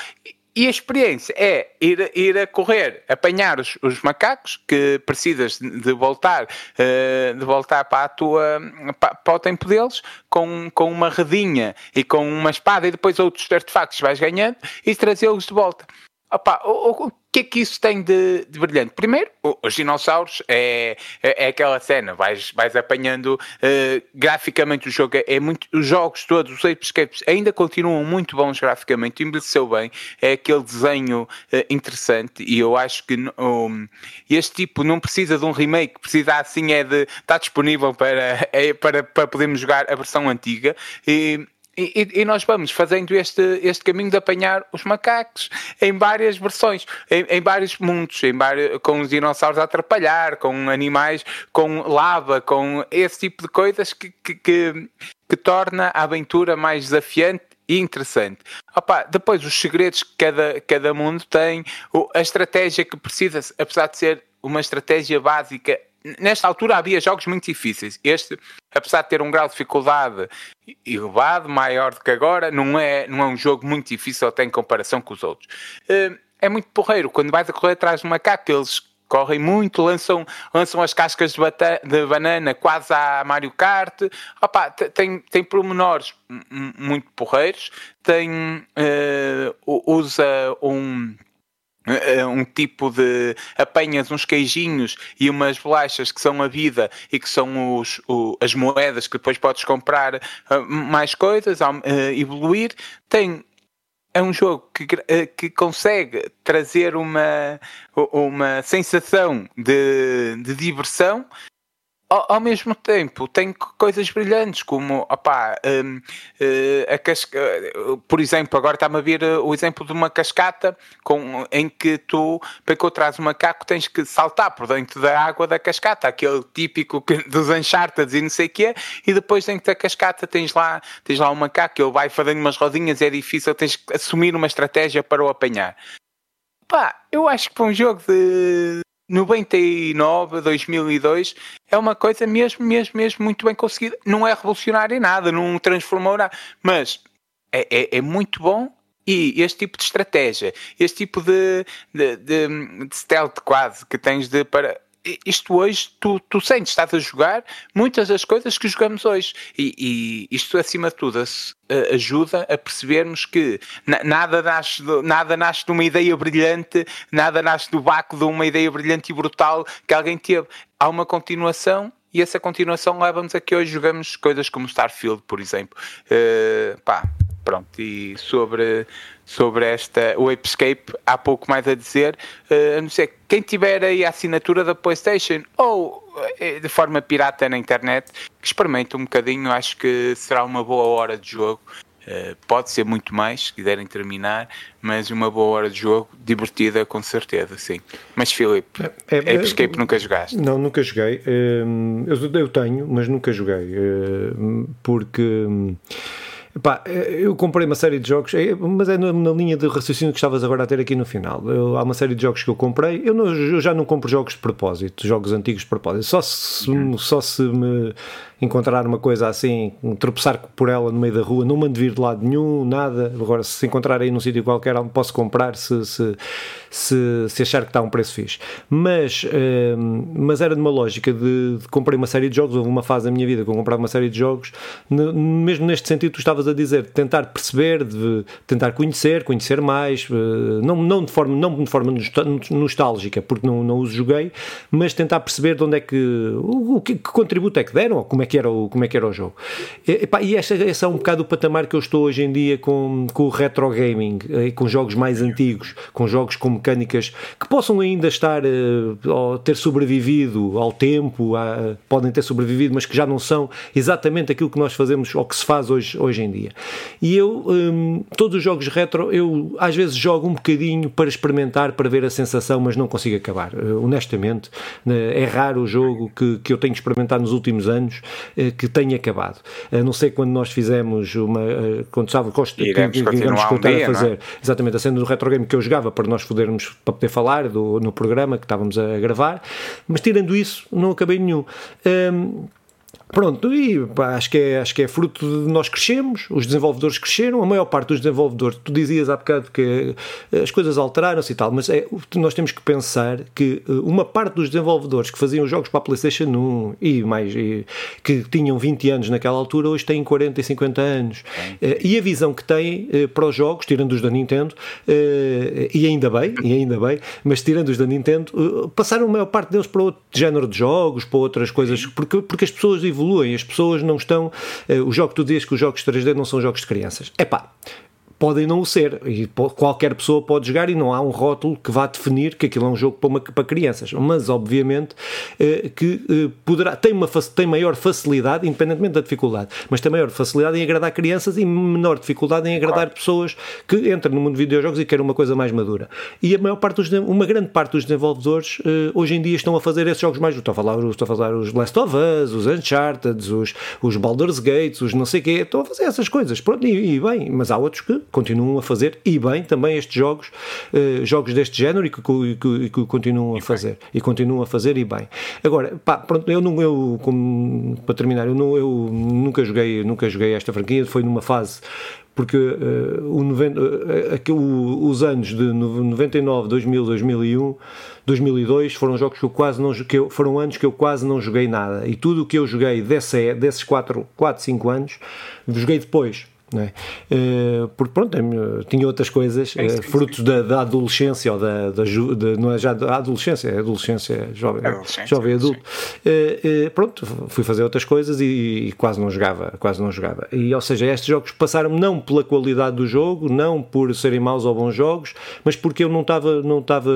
e a experiência é ir, ir a correr, apanhar os, os macacos que precisas de voltar, uh, de voltar para, a tua, para, o tempo deles com, com uma redinha e com uma espada e depois outros artefactos vais ganhando e trazê-los de volta. Opa, o, o, que é que isso tem de, de brilhante? Primeiro, os dinossauros é, é, é, aquela cena, vais, vais apanhando uh, graficamente o jogo, é, é, muito, os jogos todos, os Escapes ainda continuam muito bons graficamente, envelheceu bem, é aquele desenho uh, interessante e eu acho que um, este tipo não precisa de um remake, precisa assim é de estar disponível para, é, para, para podermos jogar a versão antiga e e, e, nós vamos fazendo este, este caminho de apanhar os macacos em várias versões, em, em vários mundos, em vários, com os dinossauros a atrapalhar, com animais, com lava, com esse tipo de coisas que, que, que, que torna a aventura mais desafiante e interessante. Opa, depois, os segredos que cada, cada mundo tem, a estratégia que precisa, apesar de ser uma estratégia básica nesta altura havia jogos muito difíceis. Este, apesar de ter um grau de dificuldade elevado, maior do que agora, não é, não é um jogo muito difícil até em comparação com os outros. Eh, é muito porreiro. Quando vais a correr atrás do macaco, eles correm muito, lançam, lançam as cascas de, de banana quase à Mario Kart. Opa, tem, tem pormenores muito porreiros. Tem, uh, usa um um tipo de apanhas uns queijinhos e umas bolachas que são a vida e que são os, o, as moedas que depois podes comprar uh, mais coisas, uh, evoluir. Tem é um jogo que, que consegue trazer uma, uma sensação de, de diversão ao, ao, mesmo tempo tem coisas brilhantes como opá, um, uh, a casca, uh, por exemplo, agora está-me a vir uh, o exemplo de uma cascata com, em que tu, para encontrar um macaco, tens que saltar por dentro da água da cascata, aquele típico dos Uncharted e não sei o quê, e depois dentro da cascata tens lá, tens lá um macaco, ele vai fazendo umas rodinhas, é difícil, tens que assumir uma estratégia para o apanhar. Pá, eu acho que para um jogo de 99, 2002, é uma coisa mesmo, mesmo, mesmo muito bem conseguida. Não é revolucionário em nada, não transformou nada, mas é, é, é muito bom e este tipo de estratégia, este tipo de, de, de, de stealth quase que tens de para isto hoje, tu, tu sentes, estás a jogar muitas das coisas que jogamos hoje. E, e isto, acima de tudo, ajuda a percebermos que nada nasce, nada nasce de uma ideia brilhante, nada nasce do vácuo de uma ideia brilhante e brutal que alguém teve. Há uma continuação e essa continuação leva-nos a que hoje jogamos coisas como Starfield, por exemplo. Uh, pá, pronto, e sobre, sobre esta, o Escape há pouco mais a dizer, uh, a não ser quem tiver aí a assinatura da PlayStation ou uh, de forma pirata na internet, que experimente um bocadinho, acho que será uma boa hora de jogo. Uh, pode ser muito mais, se quiserem terminar, mas uma boa hora de jogo, divertida com certeza, sim. Mas Filipe, é, é, Escape nunca jogaste? Não, nunca joguei. Ehm, eu, eu tenho, mas nunca joguei, porque hum, Epá, eu comprei uma série de jogos, é, mas é na, na, linha de raciocínio que estavas agora a ter aqui no final. Eu, há uma série de jogos que eu comprei. Eu, não, eu, já não compro jogos de propósito, jogos antigos de propósito. Só se, uhum. só se me encontrar uma coisa assim, tropeçar por ela no meio da rua, não mando vir de lado nenhum, nada. Agora, se encontrar aí num sítio qualquer, posso comprar se, se, se, se, achar que está um preço fixe. Mas, hum, mas era numa lógica de, de, comprei uma série de jogos. Houve uma fase da minha vida que eu comprava uma série de jogos, mesmo neste sentido, tu estavas a dizer, tentar perceber, de tentar conhecer, conhecer mais, eh, não, não, de, forma, não de forma nostálgica, porque não, não os joguei, mas tentar perceber de onde é que, o que, que contributo é que deram, ou como é é que era o, como é que era o jogo. E, epá, e esse, esse é um bocado o patamar que eu estou hoje em dia com, com o retro gaming, eh, com jogos mais antigos, com jogos com mecânicas que possam ainda estar, uh, ter sobrevivido ao tempo, a, podem ter sobrevivido, mas que já não são exatamente aquilo que nós fazemos ou que se faz hoje, hoje em dia. E eu, um, todos os jogos retro, eu às vezes jogo um bocadinho para experimentar, para ver a sensação, mas não consigo acabar. Uh, honestamente, é raro o jogo que, que eu tenho experimentado nos últimos anos eh, que tenha acabado. A não sei quando nós fizemos uma. Eh, quando estava Costa, que, que, íamos um dia, a fazer. É? Exatamente, a cena do retro game que eu jogava para nós podermos para poder falar do, no programa que estávamos a gravar, mas tirando isso, não acabei nenhum. Um, Pronto, e pá, acho, que é, acho que é fruto de nós crescemos, os desenvolvedores cresceram, a maior parte dos desenvolvedores, tu dizias há bocado que eh, as coisas alteraram-se e tal, mas é, nós temos que pensar que eh, uma parte dos desenvolvedores que faziam jogos para a PlayStation 1 e mais, e, que tinham 20 anos naquela altura, hoje têm 40 e 50 anos. É. E a visão que têm para os jogos, tirando os da Nintendo, e ainda bem, e ainda bem, mas tirando os da Nintendo, passaram a maior parte deles para outro género de jogos, para outras coisas, porque, porque as pessoas evoluem, as pessoas não estão. Uh, o jogo tu dizes que os jogos 3D não são jogos de crianças. É pá, podem não ser. E qualquer pessoa pode jogar e não há um rótulo que vá definir que aquilo é um jogo para, uma, para crianças. Mas, obviamente, eh, que eh, poderá, tem, uma, tem maior facilidade, independentemente da dificuldade, mas tem maior facilidade em agradar crianças e menor dificuldade em agradar claro. pessoas que entram no mundo de videojogos e querem uma coisa mais madura. E a maior parte dos, uma grande parte dos desenvolvedores eh, hoje em dia estão a fazer esses jogos mais. Estou a falar, estou a falar os Last of Us, os Uncharted, os, os Baldur's Gates, os não sei o quê. Estão a fazer essas coisas. Pronto, e, e bem, mas há outros que continuam a fazer, e bem, também estes jogos, uh, jogos deste género e que, que, que continuam a fazer. E continuam a fazer e bem. Agora, pá, pronto, eu não, eu, como, para terminar, eu, não, eu nunca joguei, nunca joguei esta franquia, foi numa fase porque uh, o 90, uh, os anos de 99, 2000, 2001, 2002 foram jogos que eu quase não que eu, foram anos que eu quase não joguei nada e tudo o que eu joguei desse, desses 4, 4 5 anos joguei depois não é? Uh, porque pronto, tinha outras coisas, é uh, frutos da, da, adolescência ou da, da, da, não é já da adolescência, é adolescência jovem, adolescência, jovem adulto. Uh, pronto, fui fazer outras coisas e, e, quase não jogava, quase não jogava. E ou seja, estes jogos passaram não pela qualidade do jogo, não por serem maus ou bons jogos, mas porque eu não estava não estava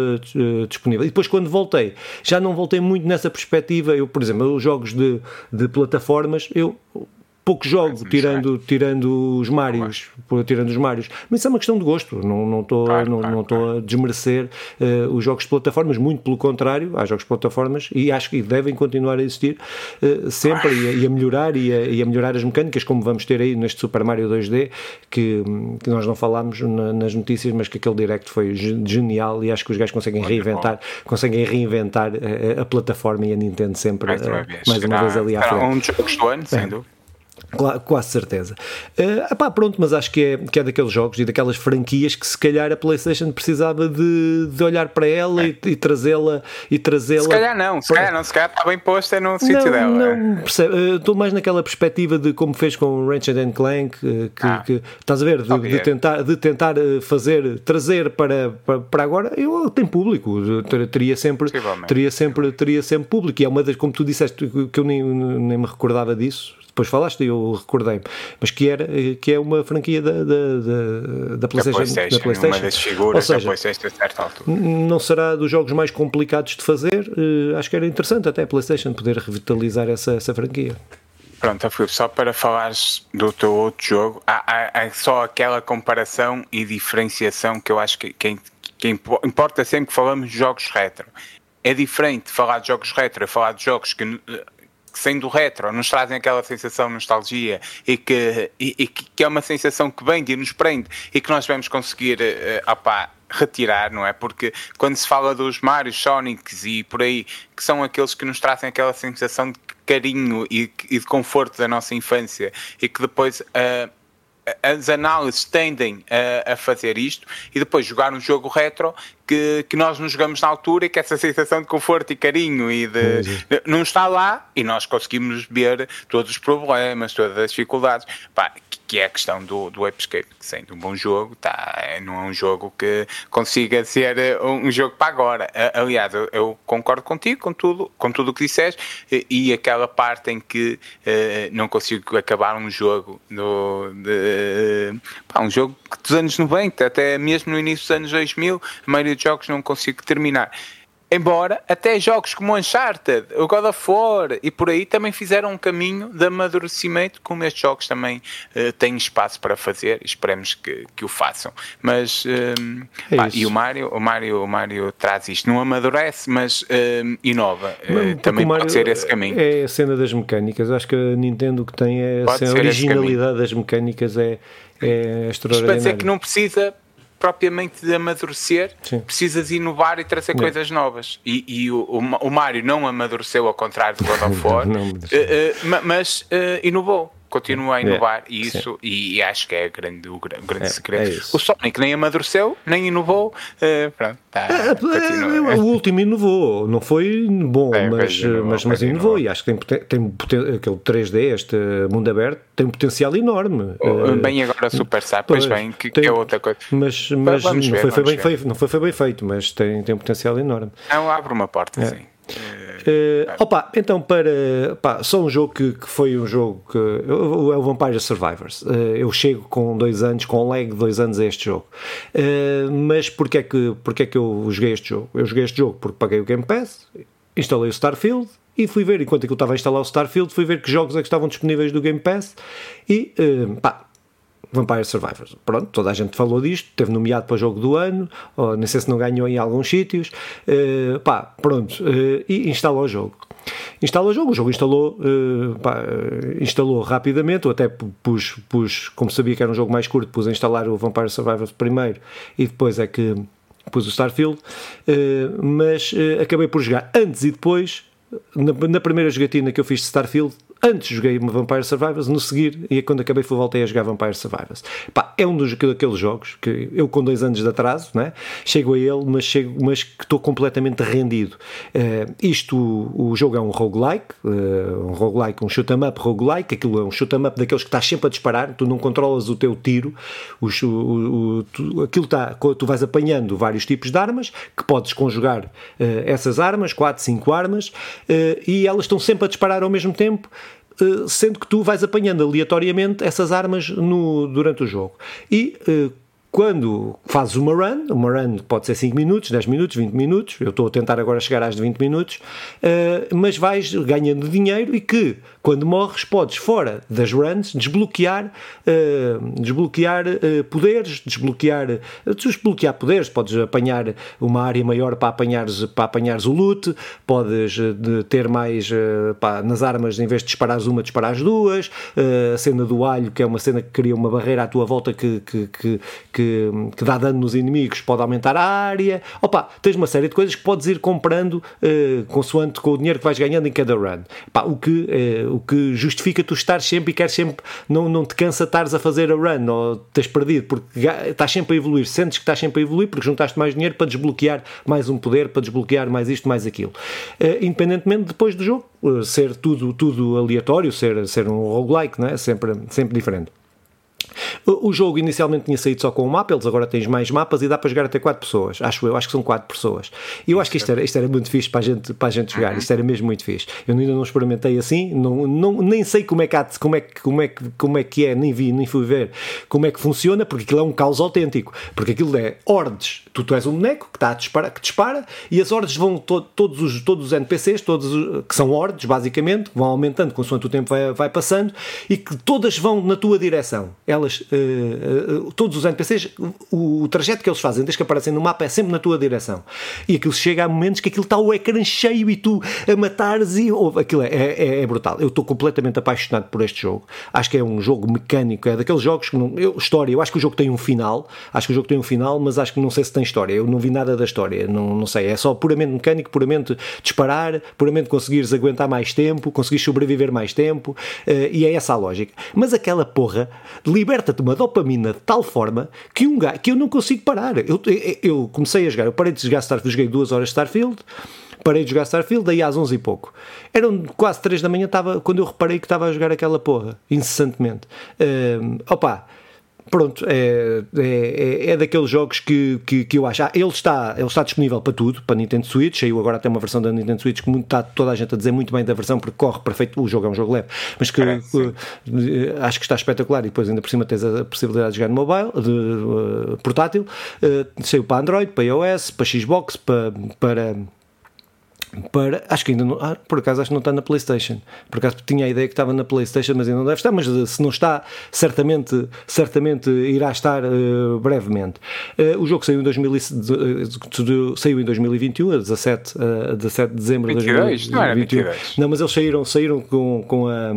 disponível. E depois quando voltei, já não voltei muito nessa perspectiva. Eu, por exemplo, os jogos de, de plataformas, eu pouco jogo, tirando, tirando os Marios, tirando os Marios. Mas isso é uma questão de gosto, não estou claro, não, claro, não claro. a desmerecer uh, os jogos de plataformas, muito pelo contrário, há jogos de plataformas e acho que devem continuar a existir uh, sempre e a, e, a, melhorar e a, e a, melhorar as mecânicas, como vamos ter aí neste Super Mario 2D, que, que nós não falámos na, nas notícias, mas que aquele direct foi genial e acho que os gajos conseguem reinventar, conseguem reinventar a, a, plataforma e a Nintendo sempre uh, mais uma vez ali à frente. Um dos jogos do ano, sem dúvida. Quase certeza. Uh, epá, pronto, mas acho que é, que é daqueles jogos e daquelas franquias que se calhar a PlayStation precisava de, de olhar para ela e, e trazê-la e trazê-la. Se calhar não, se calhar não, se calhar está bem posta no sítio dela. Não, percebe, uh, estou mais naquela perspectiva de como fez com Ratchet and Clank, uh, que, ah. que, estás a ver, de, de tentar, de tentar fazer, trazer para, para, para agora, eu tem público, teria sempre, teria sempre, teria sempre público, e é uma das, como tu disseste, que eu nem, nem me recordava disso depois falaste e eu recordei-me, mas que, era, que é uma franquia da, da, da, da PlayStation. Da PlayStation, da PlayStation. Uma das figuras Ou seja, da PlayStation a certa altura. Não será dos jogos mais complicados de fazer, uh, acho que era interessante até a PlayStation poder revitalizar essa, essa franquia. Pronto, Filipe, só para falares do teu outro jogo, há, há, há, só aquela comparação e diferenciação que eu acho que, que, que importa sempre que falamos de jogos retro. É diferente falar de jogos retro, é falar de jogos que sendo retro, nos trazem aquela sensação de nostalgia e que, e, e que é uma sensação que vem e nos prende e que nós vamos conseguir uh, retirar, não é? Porque quando se fala dos Mario, Sonics e por aí, que são aqueles que nos trazem aquela sensação de carinho e, e de conforto da nossa infância e que depois. Uh, as análises tendem a, a, fazer isto e depois jogar um jogo retro que, que nós nos jogamos na altura e que essa sensação de conforto e carinho e de, de não está lá e nós conseguimos ver todos os problemas, todas as dificuldades. Pá, que é a questão do, do Escape, que sendo um bom jogo, tá, é, não é um jogo que consiga ser eh, um, jogo para agora. Aliás, eu, eu, concordo contigo com tudo, com tudo o que disseste e, e aquela parte em que uh, não consigo acabar um jogo no, de, pá, um jogo dos anos 90, até mesmo no início dos anos 2000, a maioria dos jogos não consigo terminar. Embora até jogos como Uncharted, o God of War e por aí também fizeram um caminho de amadurecimento, como estes jogos também uh, têm espaço para fazer, esperemos que, que o façam. Mas uh, é pá, e o Mario, o Mario, o Mario traz isto, não amadurece, mas uh, inova. Uh, também pode ser esse caminho. É a cena das mecânicas, acho que a Nintendo que tem é a originalidade das mecânicas é, é extraordinária. Isto para dizer que não precisa propriamente de amadurecer, Sim. precisas inovar e trazer não. coisas novas. E, e o, o, Mário não amadureceu ao contrário do God of War, não, não, uh, uh, mas uh, inovou continua a inovar é, e isso e, e, acho que é grande, o, grande, o grande é, segredo. É o Sonic nem amadureceu, nem inovou. Uh, pronto, tá, é, o último inovou, não foi bom, é, mas, inovou, mas, mas inovou, e acho que tem, tem, tem aquele 3D, este mundo aberto, tem um potencial enorme. Uh, bem agora Super Sap, pois bem, que, tem, que, é outra coisa. Mas, mas não, foi, foi bem feito, não foi, foi bem feito, mas tem, tem um potencial enorme. Não, abre uma porta, sim. Uh, opa, então para pá, só um jogo que, que, foi um jogo que é o Vampire Survivors. Uh, eu chego com dois anos, com lag de dois anos a este jogo. Uh, mas porquê é, que, porquê é que eu joguei este jogo? Eu joguei este jogo porque paguei o Game Pass, instalei o Starfield e fui ver, enquanto eu estava a instalar o Starfield, fui ver que jogos é que estavam disponíveis do Game Pass e pá, Vampire Survivors. Pronto, toda a gente falou disto, teve nomeado para o jogo do ano, ou nem sei se não ganhou em alguns sítios. Uh, pá, pronto, uh, e instala o jogo. Instala o jogo, o jogo instalou, uh, pá, instalou rapidamente, eu até pus, pus, como sabia que era um jogo mais curto, pus a instalar o Vampire Survivors primeiro e depois é que pus o Starfield, mas acabei por jogar antes e depois, na, na primeira jogatina que eu fiz de Starfield, Antes joguei Vampire Survivors, no seguir, e quando acabei fui voltei a jogar Vampire Survivors. Pá, é um dos daqueles jogos que eu com dois anos de atraso, né, chego a ele, mas, chego, mas que estou completamente rendido. Uh, isto, o, jogo é um roguelike, uh, um roguelike, um shoot 'em up roguelike, aquilo é um shoot 'em up daqueles que estás sempre a disparar, tu não controlas o teu tiro, o, o, o tu, aquilo está, tu vais apanhando vários tipos de armas, que podes conjugar uh, essas armas, 4, 5 armas, e elas estão sempre a disparar ao mesmo tempo, sendo que tu vais apanhando aleatoriamente essas armas no, durante o jogo. E uh, quando fazes uma run, uma run pode ser 5 minutos, 10 minutos, 20 minutos, eu estou a tentar agora chegar às de 20 minutos, uh, mas vais ganhando dinheiro e que quando morres podes, fora das runs, desbloquear, uh, desbloquear uh, poderes, desbloquear, desbloquear poderes, podes apanhar uma área maior para apanhares, para apanhares o loot, podes ter mais pá, nas armas, em vez de disparares uma, disparares duas, a cena do alho, que é uma cena que cria uma barreira à tua volta que, que, que que, que dá dano nos inimigos pode aumentar a área. Opa, tens uma série de coisas que podes ir comprando uh, consoante com o dinheiro que vais ganhando em cada run. O, que, uh, o que justifica tu estar sempre e queres sempre, não, não te cansa estares a fazer a run ou tens perdido, porque estás sempre a evoluir, sentes que estás sempre a evoluir porque juntaste mais dinheiro para desbloquear mais um poder, para desbloquear mais isto, mais aquilo. Uh, independentemente depois do jogo, ser tudo, tudo aleatório, ser, ser um roguelike, não é? sempre, sempre diferente. O jogo inicialmente tinha saído só com um mapa, eles agora tens mais mapas e dá para jogar até 4 pessoas. Acho eu, acho que são 4 pessoas. E eu acho que isto era, isto era muito fixe para a gente, para a gente jogar, isto era mesmo muito fixe. Eu ainda não experimentei assim, não, não, nem sei como é, que há, como, é, como, é, como é que é, nem vi, nem fui ver como é que funciona, porque aquilo é um caos autêntico. Porque aquilo é hordes, tu, tu és um boneco que, está a dispara, que dispara e as hordes vão, to, todos, os, todos os NPCs, todos os, que são hordes basicamente, vão aumentando consoante o tempo vai, vai passando e que todas vão na tua direção. Elas uh, todos os NPCs, o, o, trajeto que eles fazem, desde que aparecem no mapa, é sempre na tua direção. E aquilo chega a momentos que aquilo está o ecrã cheio e tu a matares e oh, aquilo é, é, é brutal. Eu estou completamente apaixonado por este jogo. Acho que é um jogo mecânico, é daqueles jogos que não. Eu, história, eu acho que o jogo tem um final, acho que o jogo tem um final, mas acho que não sei se tem história. Eu não vi nada da história, não, não sei. É só puramente mecânico, puramente disparar, puramente conseguires aguentar mais tempo, conseguires sobreviver mais tempo, uh, e é essa a lógica. Mas aquela porra liberta-te uma dopamina de tal forma que, um que eu não consigo parar. Eu, eu comecei a jogar, eu parei de jogar Starfield, joguei duas horas de Starfield, parei de jogar Starfield, daí às 11 e pouco. Eram quase 3 da manhã estava, quando eu reparei que estava a jogar aquela porra, incessantemente. Uh, opa, pronto, é, é, é, é, daqueles jogos que, que, que eu acho. Ah, ele, está, ele está disponível para tudo, para Nintendo Switch. Saiu agora até uma versão da Nintendo Switch que muito, está toda a gente a dizer muito bem da versão, porque corre perfeito. O jogo é um jogo leve, mas que uh, acho que está espetacular. E depois, ainda por cima, tens a possibilidade de jogar no mobile, de, uh, portátil. Uh, saiu para Android, para iOS, para Xbox, para. para para. Acho que ainda não. Ah, por acaso acho que não está na PlayStation. Por acaso tinha a ideia que estava na PlayStation, mas ainda não deve estar. Mas eh, se não está, certamente, certamente irá estar uh, brevemente. Uh, o jogo saiu em, 2000, uh, saiu em 2021, a 17, a 17 de dezembro de 2021. Não, era 22. não, mas eles saíram, saíram com, com a.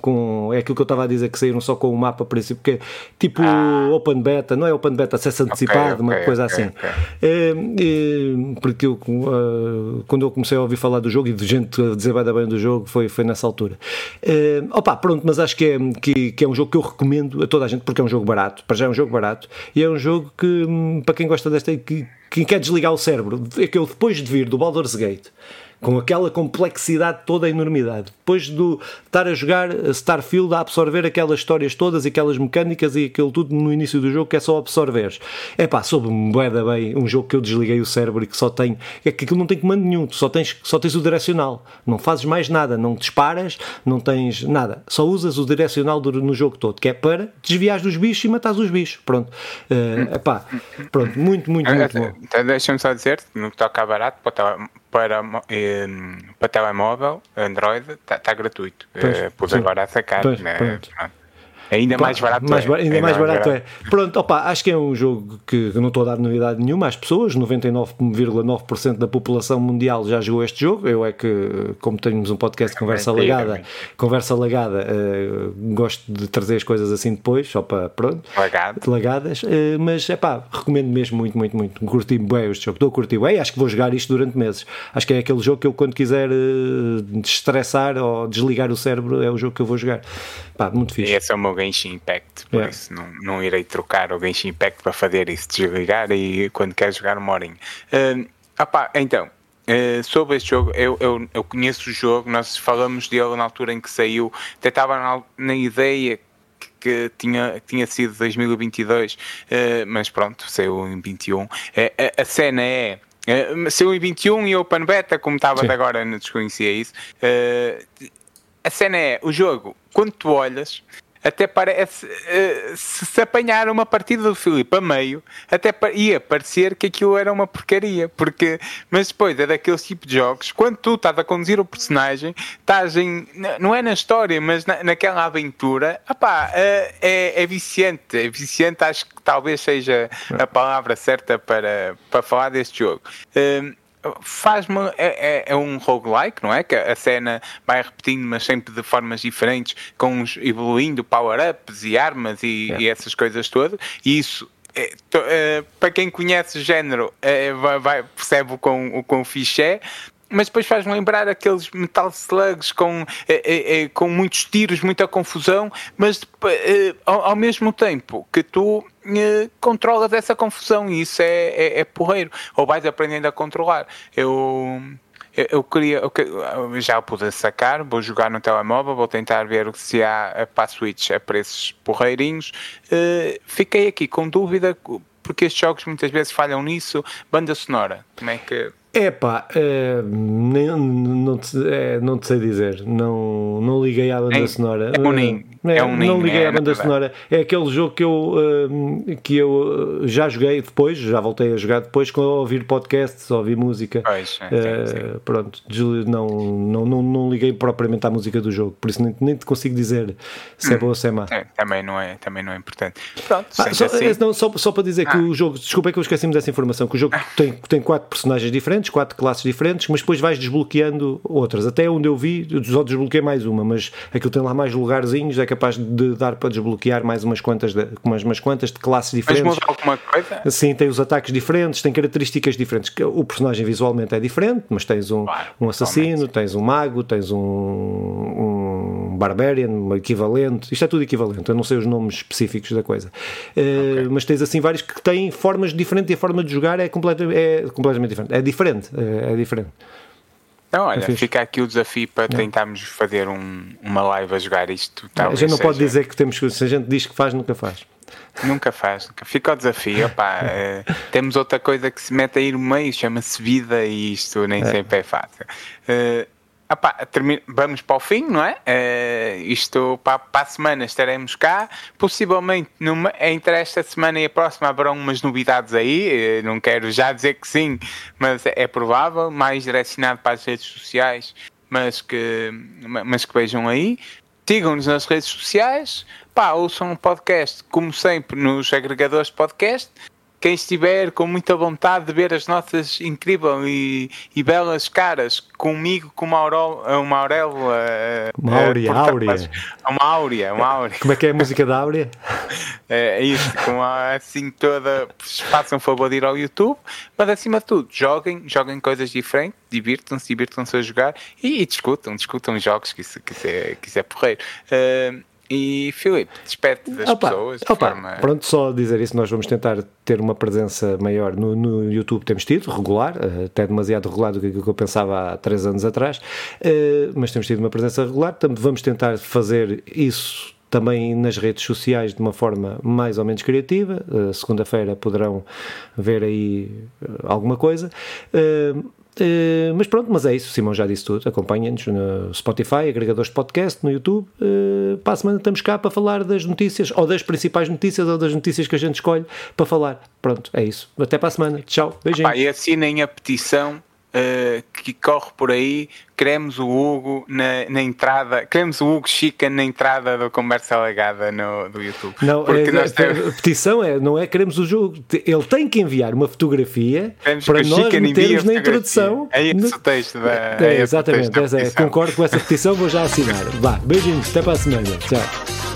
Com, é aquilo que eu estava a dizer, que saíram só com o mapa princípio, porque tipo ah. Open Beta, não é Open Beta, acesso antecipado, okay, okay, uma coisa okay, assim. porque eu, quando eu comecei comecei a ouvir falar do jogo e de gente a dizer bem, bem do jogo foi, foi nessa altura. Uh, opa, pronto, mas acho que é, que, que, é um jogo que eu recomendo a toda a gente porque é um jogo barato, para já é um jogo barato e é um jogo que, hum, para quem gosta desta, que, quem quer desligar o cérebro, é que eu depois de vir do Baldur's Gate com aquela complexidade toda, a enormidade. Depois de estar a jogar Starfield, a absorver aquelas histórias todas aquelas mecânicas e aquilo tudo no início do jogo que é só absorveres. É pá, soube-me bem um jogo que eu desliguei o cérebro e que só tem. É que aquilo não tem comando nenhum, tu só tens, só tens o direcional. Não fazes mais nada, não disparas, não tens nada. Só usas o direcional do, no jogo todo, que é para desviar dos bichos e matares os bichos. Pronto. Uh, epá, pronto, muito, muito, muito bom. Então, deixa-me só dizer, no que toca a barato, para para, eh, para telemóvel, Android, está tá gratuito. Pois, uh, por agora a sacar. Pois, né? Ainda mais barato mais, é. Ainda, mais barato, barato, é. Pronto, opa, acho que é um jogo que não estou a dar novidade nenhuma às pessoas. 99,9% da população mundial já jogou este jogo. Eu é que, como temos um podcast de conversa legada, conversa legada, uh, gosto de trazer as coisas assim depois, só para, pronto, Lagado. lagadas. Uh, mas, é pá, recomendo mesmo muito, muito, muito. Curti bem este jogo. Estou a curtir bem. Acho que vou jogar isto durante meses. Acho que é aquele jogo que eu, quando quiser uh, destressar ou desligar o cérebro, é o jogo que eu vou jogar. Pá, muito fixe. Esse é o Genshin Impact, por yeah. isso não, não irei trocar o Genshin Impact para fazer isso, desligar e quando quer jogar uma horinha. Uh, opá, então, uh, sobre este jogo, eu, eu, eu conheço o jogo, nós falamos dele na altura em que saiu, até estava na, na ideia que tinha, tinha sido 2022, uh, mas pronto, saiu em 21. Uh, a, a, cena é. Uh, saiu em 21 e Open Beta, como estava agora, não desconhecia isso. A cena é, o jogo, quando tu olhas, até parece uh, se, se apanhar uma partida do Filipe a meio, até ia parecer que aquilo era uma porcaria, porque mas depois é daqueles tipo de jogos, quando tu estás a conduzir o personagem, estás em, não é na história, mas na, naquela aventura, opá, uh, é, é viciante, é viciante, acho que talvez seja a palavra certa para, para falar deste jogo. Uh, faz-me. É, é, é, um roguelike, não é? Que a cena vai repetindo, mas sempre de formas diferentes, com evoluindo power-ups e armas e, yeah. e, essas coisas todas. E isso para quem conhece o género, vai, vai, percebe o quão, o quão fixe é mas depois faz-me lembrar aqueles Metal Slugs com, é, é, com muitos tiros, muita confusão, mas ao, ao, mesmo tempo que tu controlas essa confusão e isso é, é, é porreiro, ou vais aprendendo a controlar. Eu eu queria, eu já pude sacar, vou jogar no telemóvel, vou tentar ver se há para a Switch a preços porreirinhos. Uh, fiquei aqui com dúvida, porque estes jogos muitas vezes falham nisso. Banda sonora, como é que é pá, é, nem, não, te, é, não te sei dizer, não, não liguei à banda sonora. É um ninho. É, é um não liguei à banda sonora. É aquele jogo que eu, uh, que eu já joguei depois, já voltei a jogar depois, com ouvir podcasts, ouvir música. Pois, uh, pronto, não, não, não, não liguei propriamente à música do jogo, por isso nem, nem te consigo dizer se é hum, boa ou se é má. também, não é, também não é importante. Pronto, ah, só, assim. não, só, só para dizer ah. que o jogo, desculpa é que eu esqueci-me dessa informação, que o jogo tem, tem quatro personagens diferentes diferentes, quatro classes diferentes, mas depois vais desbloqueando outras. Até onde eu vi, eu só desbloqueei mais uma, mas aquilo tem lá mais lugarzinhos, é capaz de dar para desbloquear mais umas quantas de, umas, umas quantas de classes diferentes. Mas muda alguma coisa? Sim, tem os ataques diferentes, tem características diferentes. O personagem visualmente é diferente, mas tens um, claro, um assassino, tens um mago, tens um, um barbarian, um equivalente. Isto é tudo equivalente, eu não sei os nomes específicos da coisa. Eh, okay. Uh, mas tens assim vários que têm formas diferentes e a forma de jogar é, completa, é completamente diferente. É diferente. É, é diferente. Então, olha, fica aqui o desafio para tentarmos fazer um, uma live a jogar isto. A gente não seja... pode dizer que temos que. Se a gente diz que faz, nunca faz. Nunca faz, nunca. Fica o desafio. Opá, é, temos outra coisa que se mete aí no meio, chama-se vida, e isto nem é. sempre é fácil. Uh, termino, vamos para o fim, não é? Uh, isto para, para, a semana estaremos cá. Possivelmente numa, entre esta semana e a próxima haverão umas novidades aí. Uh, não quero já dizer que sim, mas é, provável. Mais direcionado para as redes sociais, mas que, mas que vejam aí. Sigam-nos nas redes sociais. Pá, ouçam um podcast, como sempre, nos agregadores de podcast quem estiver com muita vontade de ver as nossas incríveis e, e belas caras comigo, com uma, Aurel, uma Aurélia. Uma Áurea, uh, Áurea. Uma Áurea, uma Áurea. Como é que é a música da Áurea? É, é isso, com a, assim toda. Façam favor de ir ao YouTube, mas acima de tudo, joguem, joguem coisas diferentes, divirtam-se, divirtam-se a jogar e, e, discutam, discutam jogos, que isso, que isso, é, que isso é porreiro. Uh, e Filipe, despede das opa, pessoas. De opa, forma... Pronto, só dizer isso, nós vamos tentar ter uma presença maior no, no YouTube, temos tido, regular, eh, até demasiado regular do que eu pensava há três anos atrás, eh, mas temos tido uma presença regular, vamos tentar fazer isso também nas redes sociais de uma forma mais ou menos criativa. Uh, Segunda-feira poderão ver aí alguma coisa. Uh, Uh, mas pronto, mas é isso, o Simão já disse tudo. Acompanhem-nos no Spotify, agregadores de podcast, no YouTube. Uh, para a semana estamos cá para falar das notícias, ou das principais notícias, ou das notícias que a gente escolhe para falar. Pronto, é isso. Até para a semana. Tchau. Beijinho. e assinem a petição uh, que corre por aí, queremos o Hugo na, na, entrada, queremos o Hugo Chica na entrada da conversa legada no, do YouTube. Não, é, nós é, temos... a petição é, não é queremos o jogo, ele tem que enviar uma fotografia queremos para nós Chica metermos na introdução. É esse o texto da, é, é Exatamente, texto é, concordo com essa petição, vou já assinar. Vá, beijinhos, até para a semana. Tchau.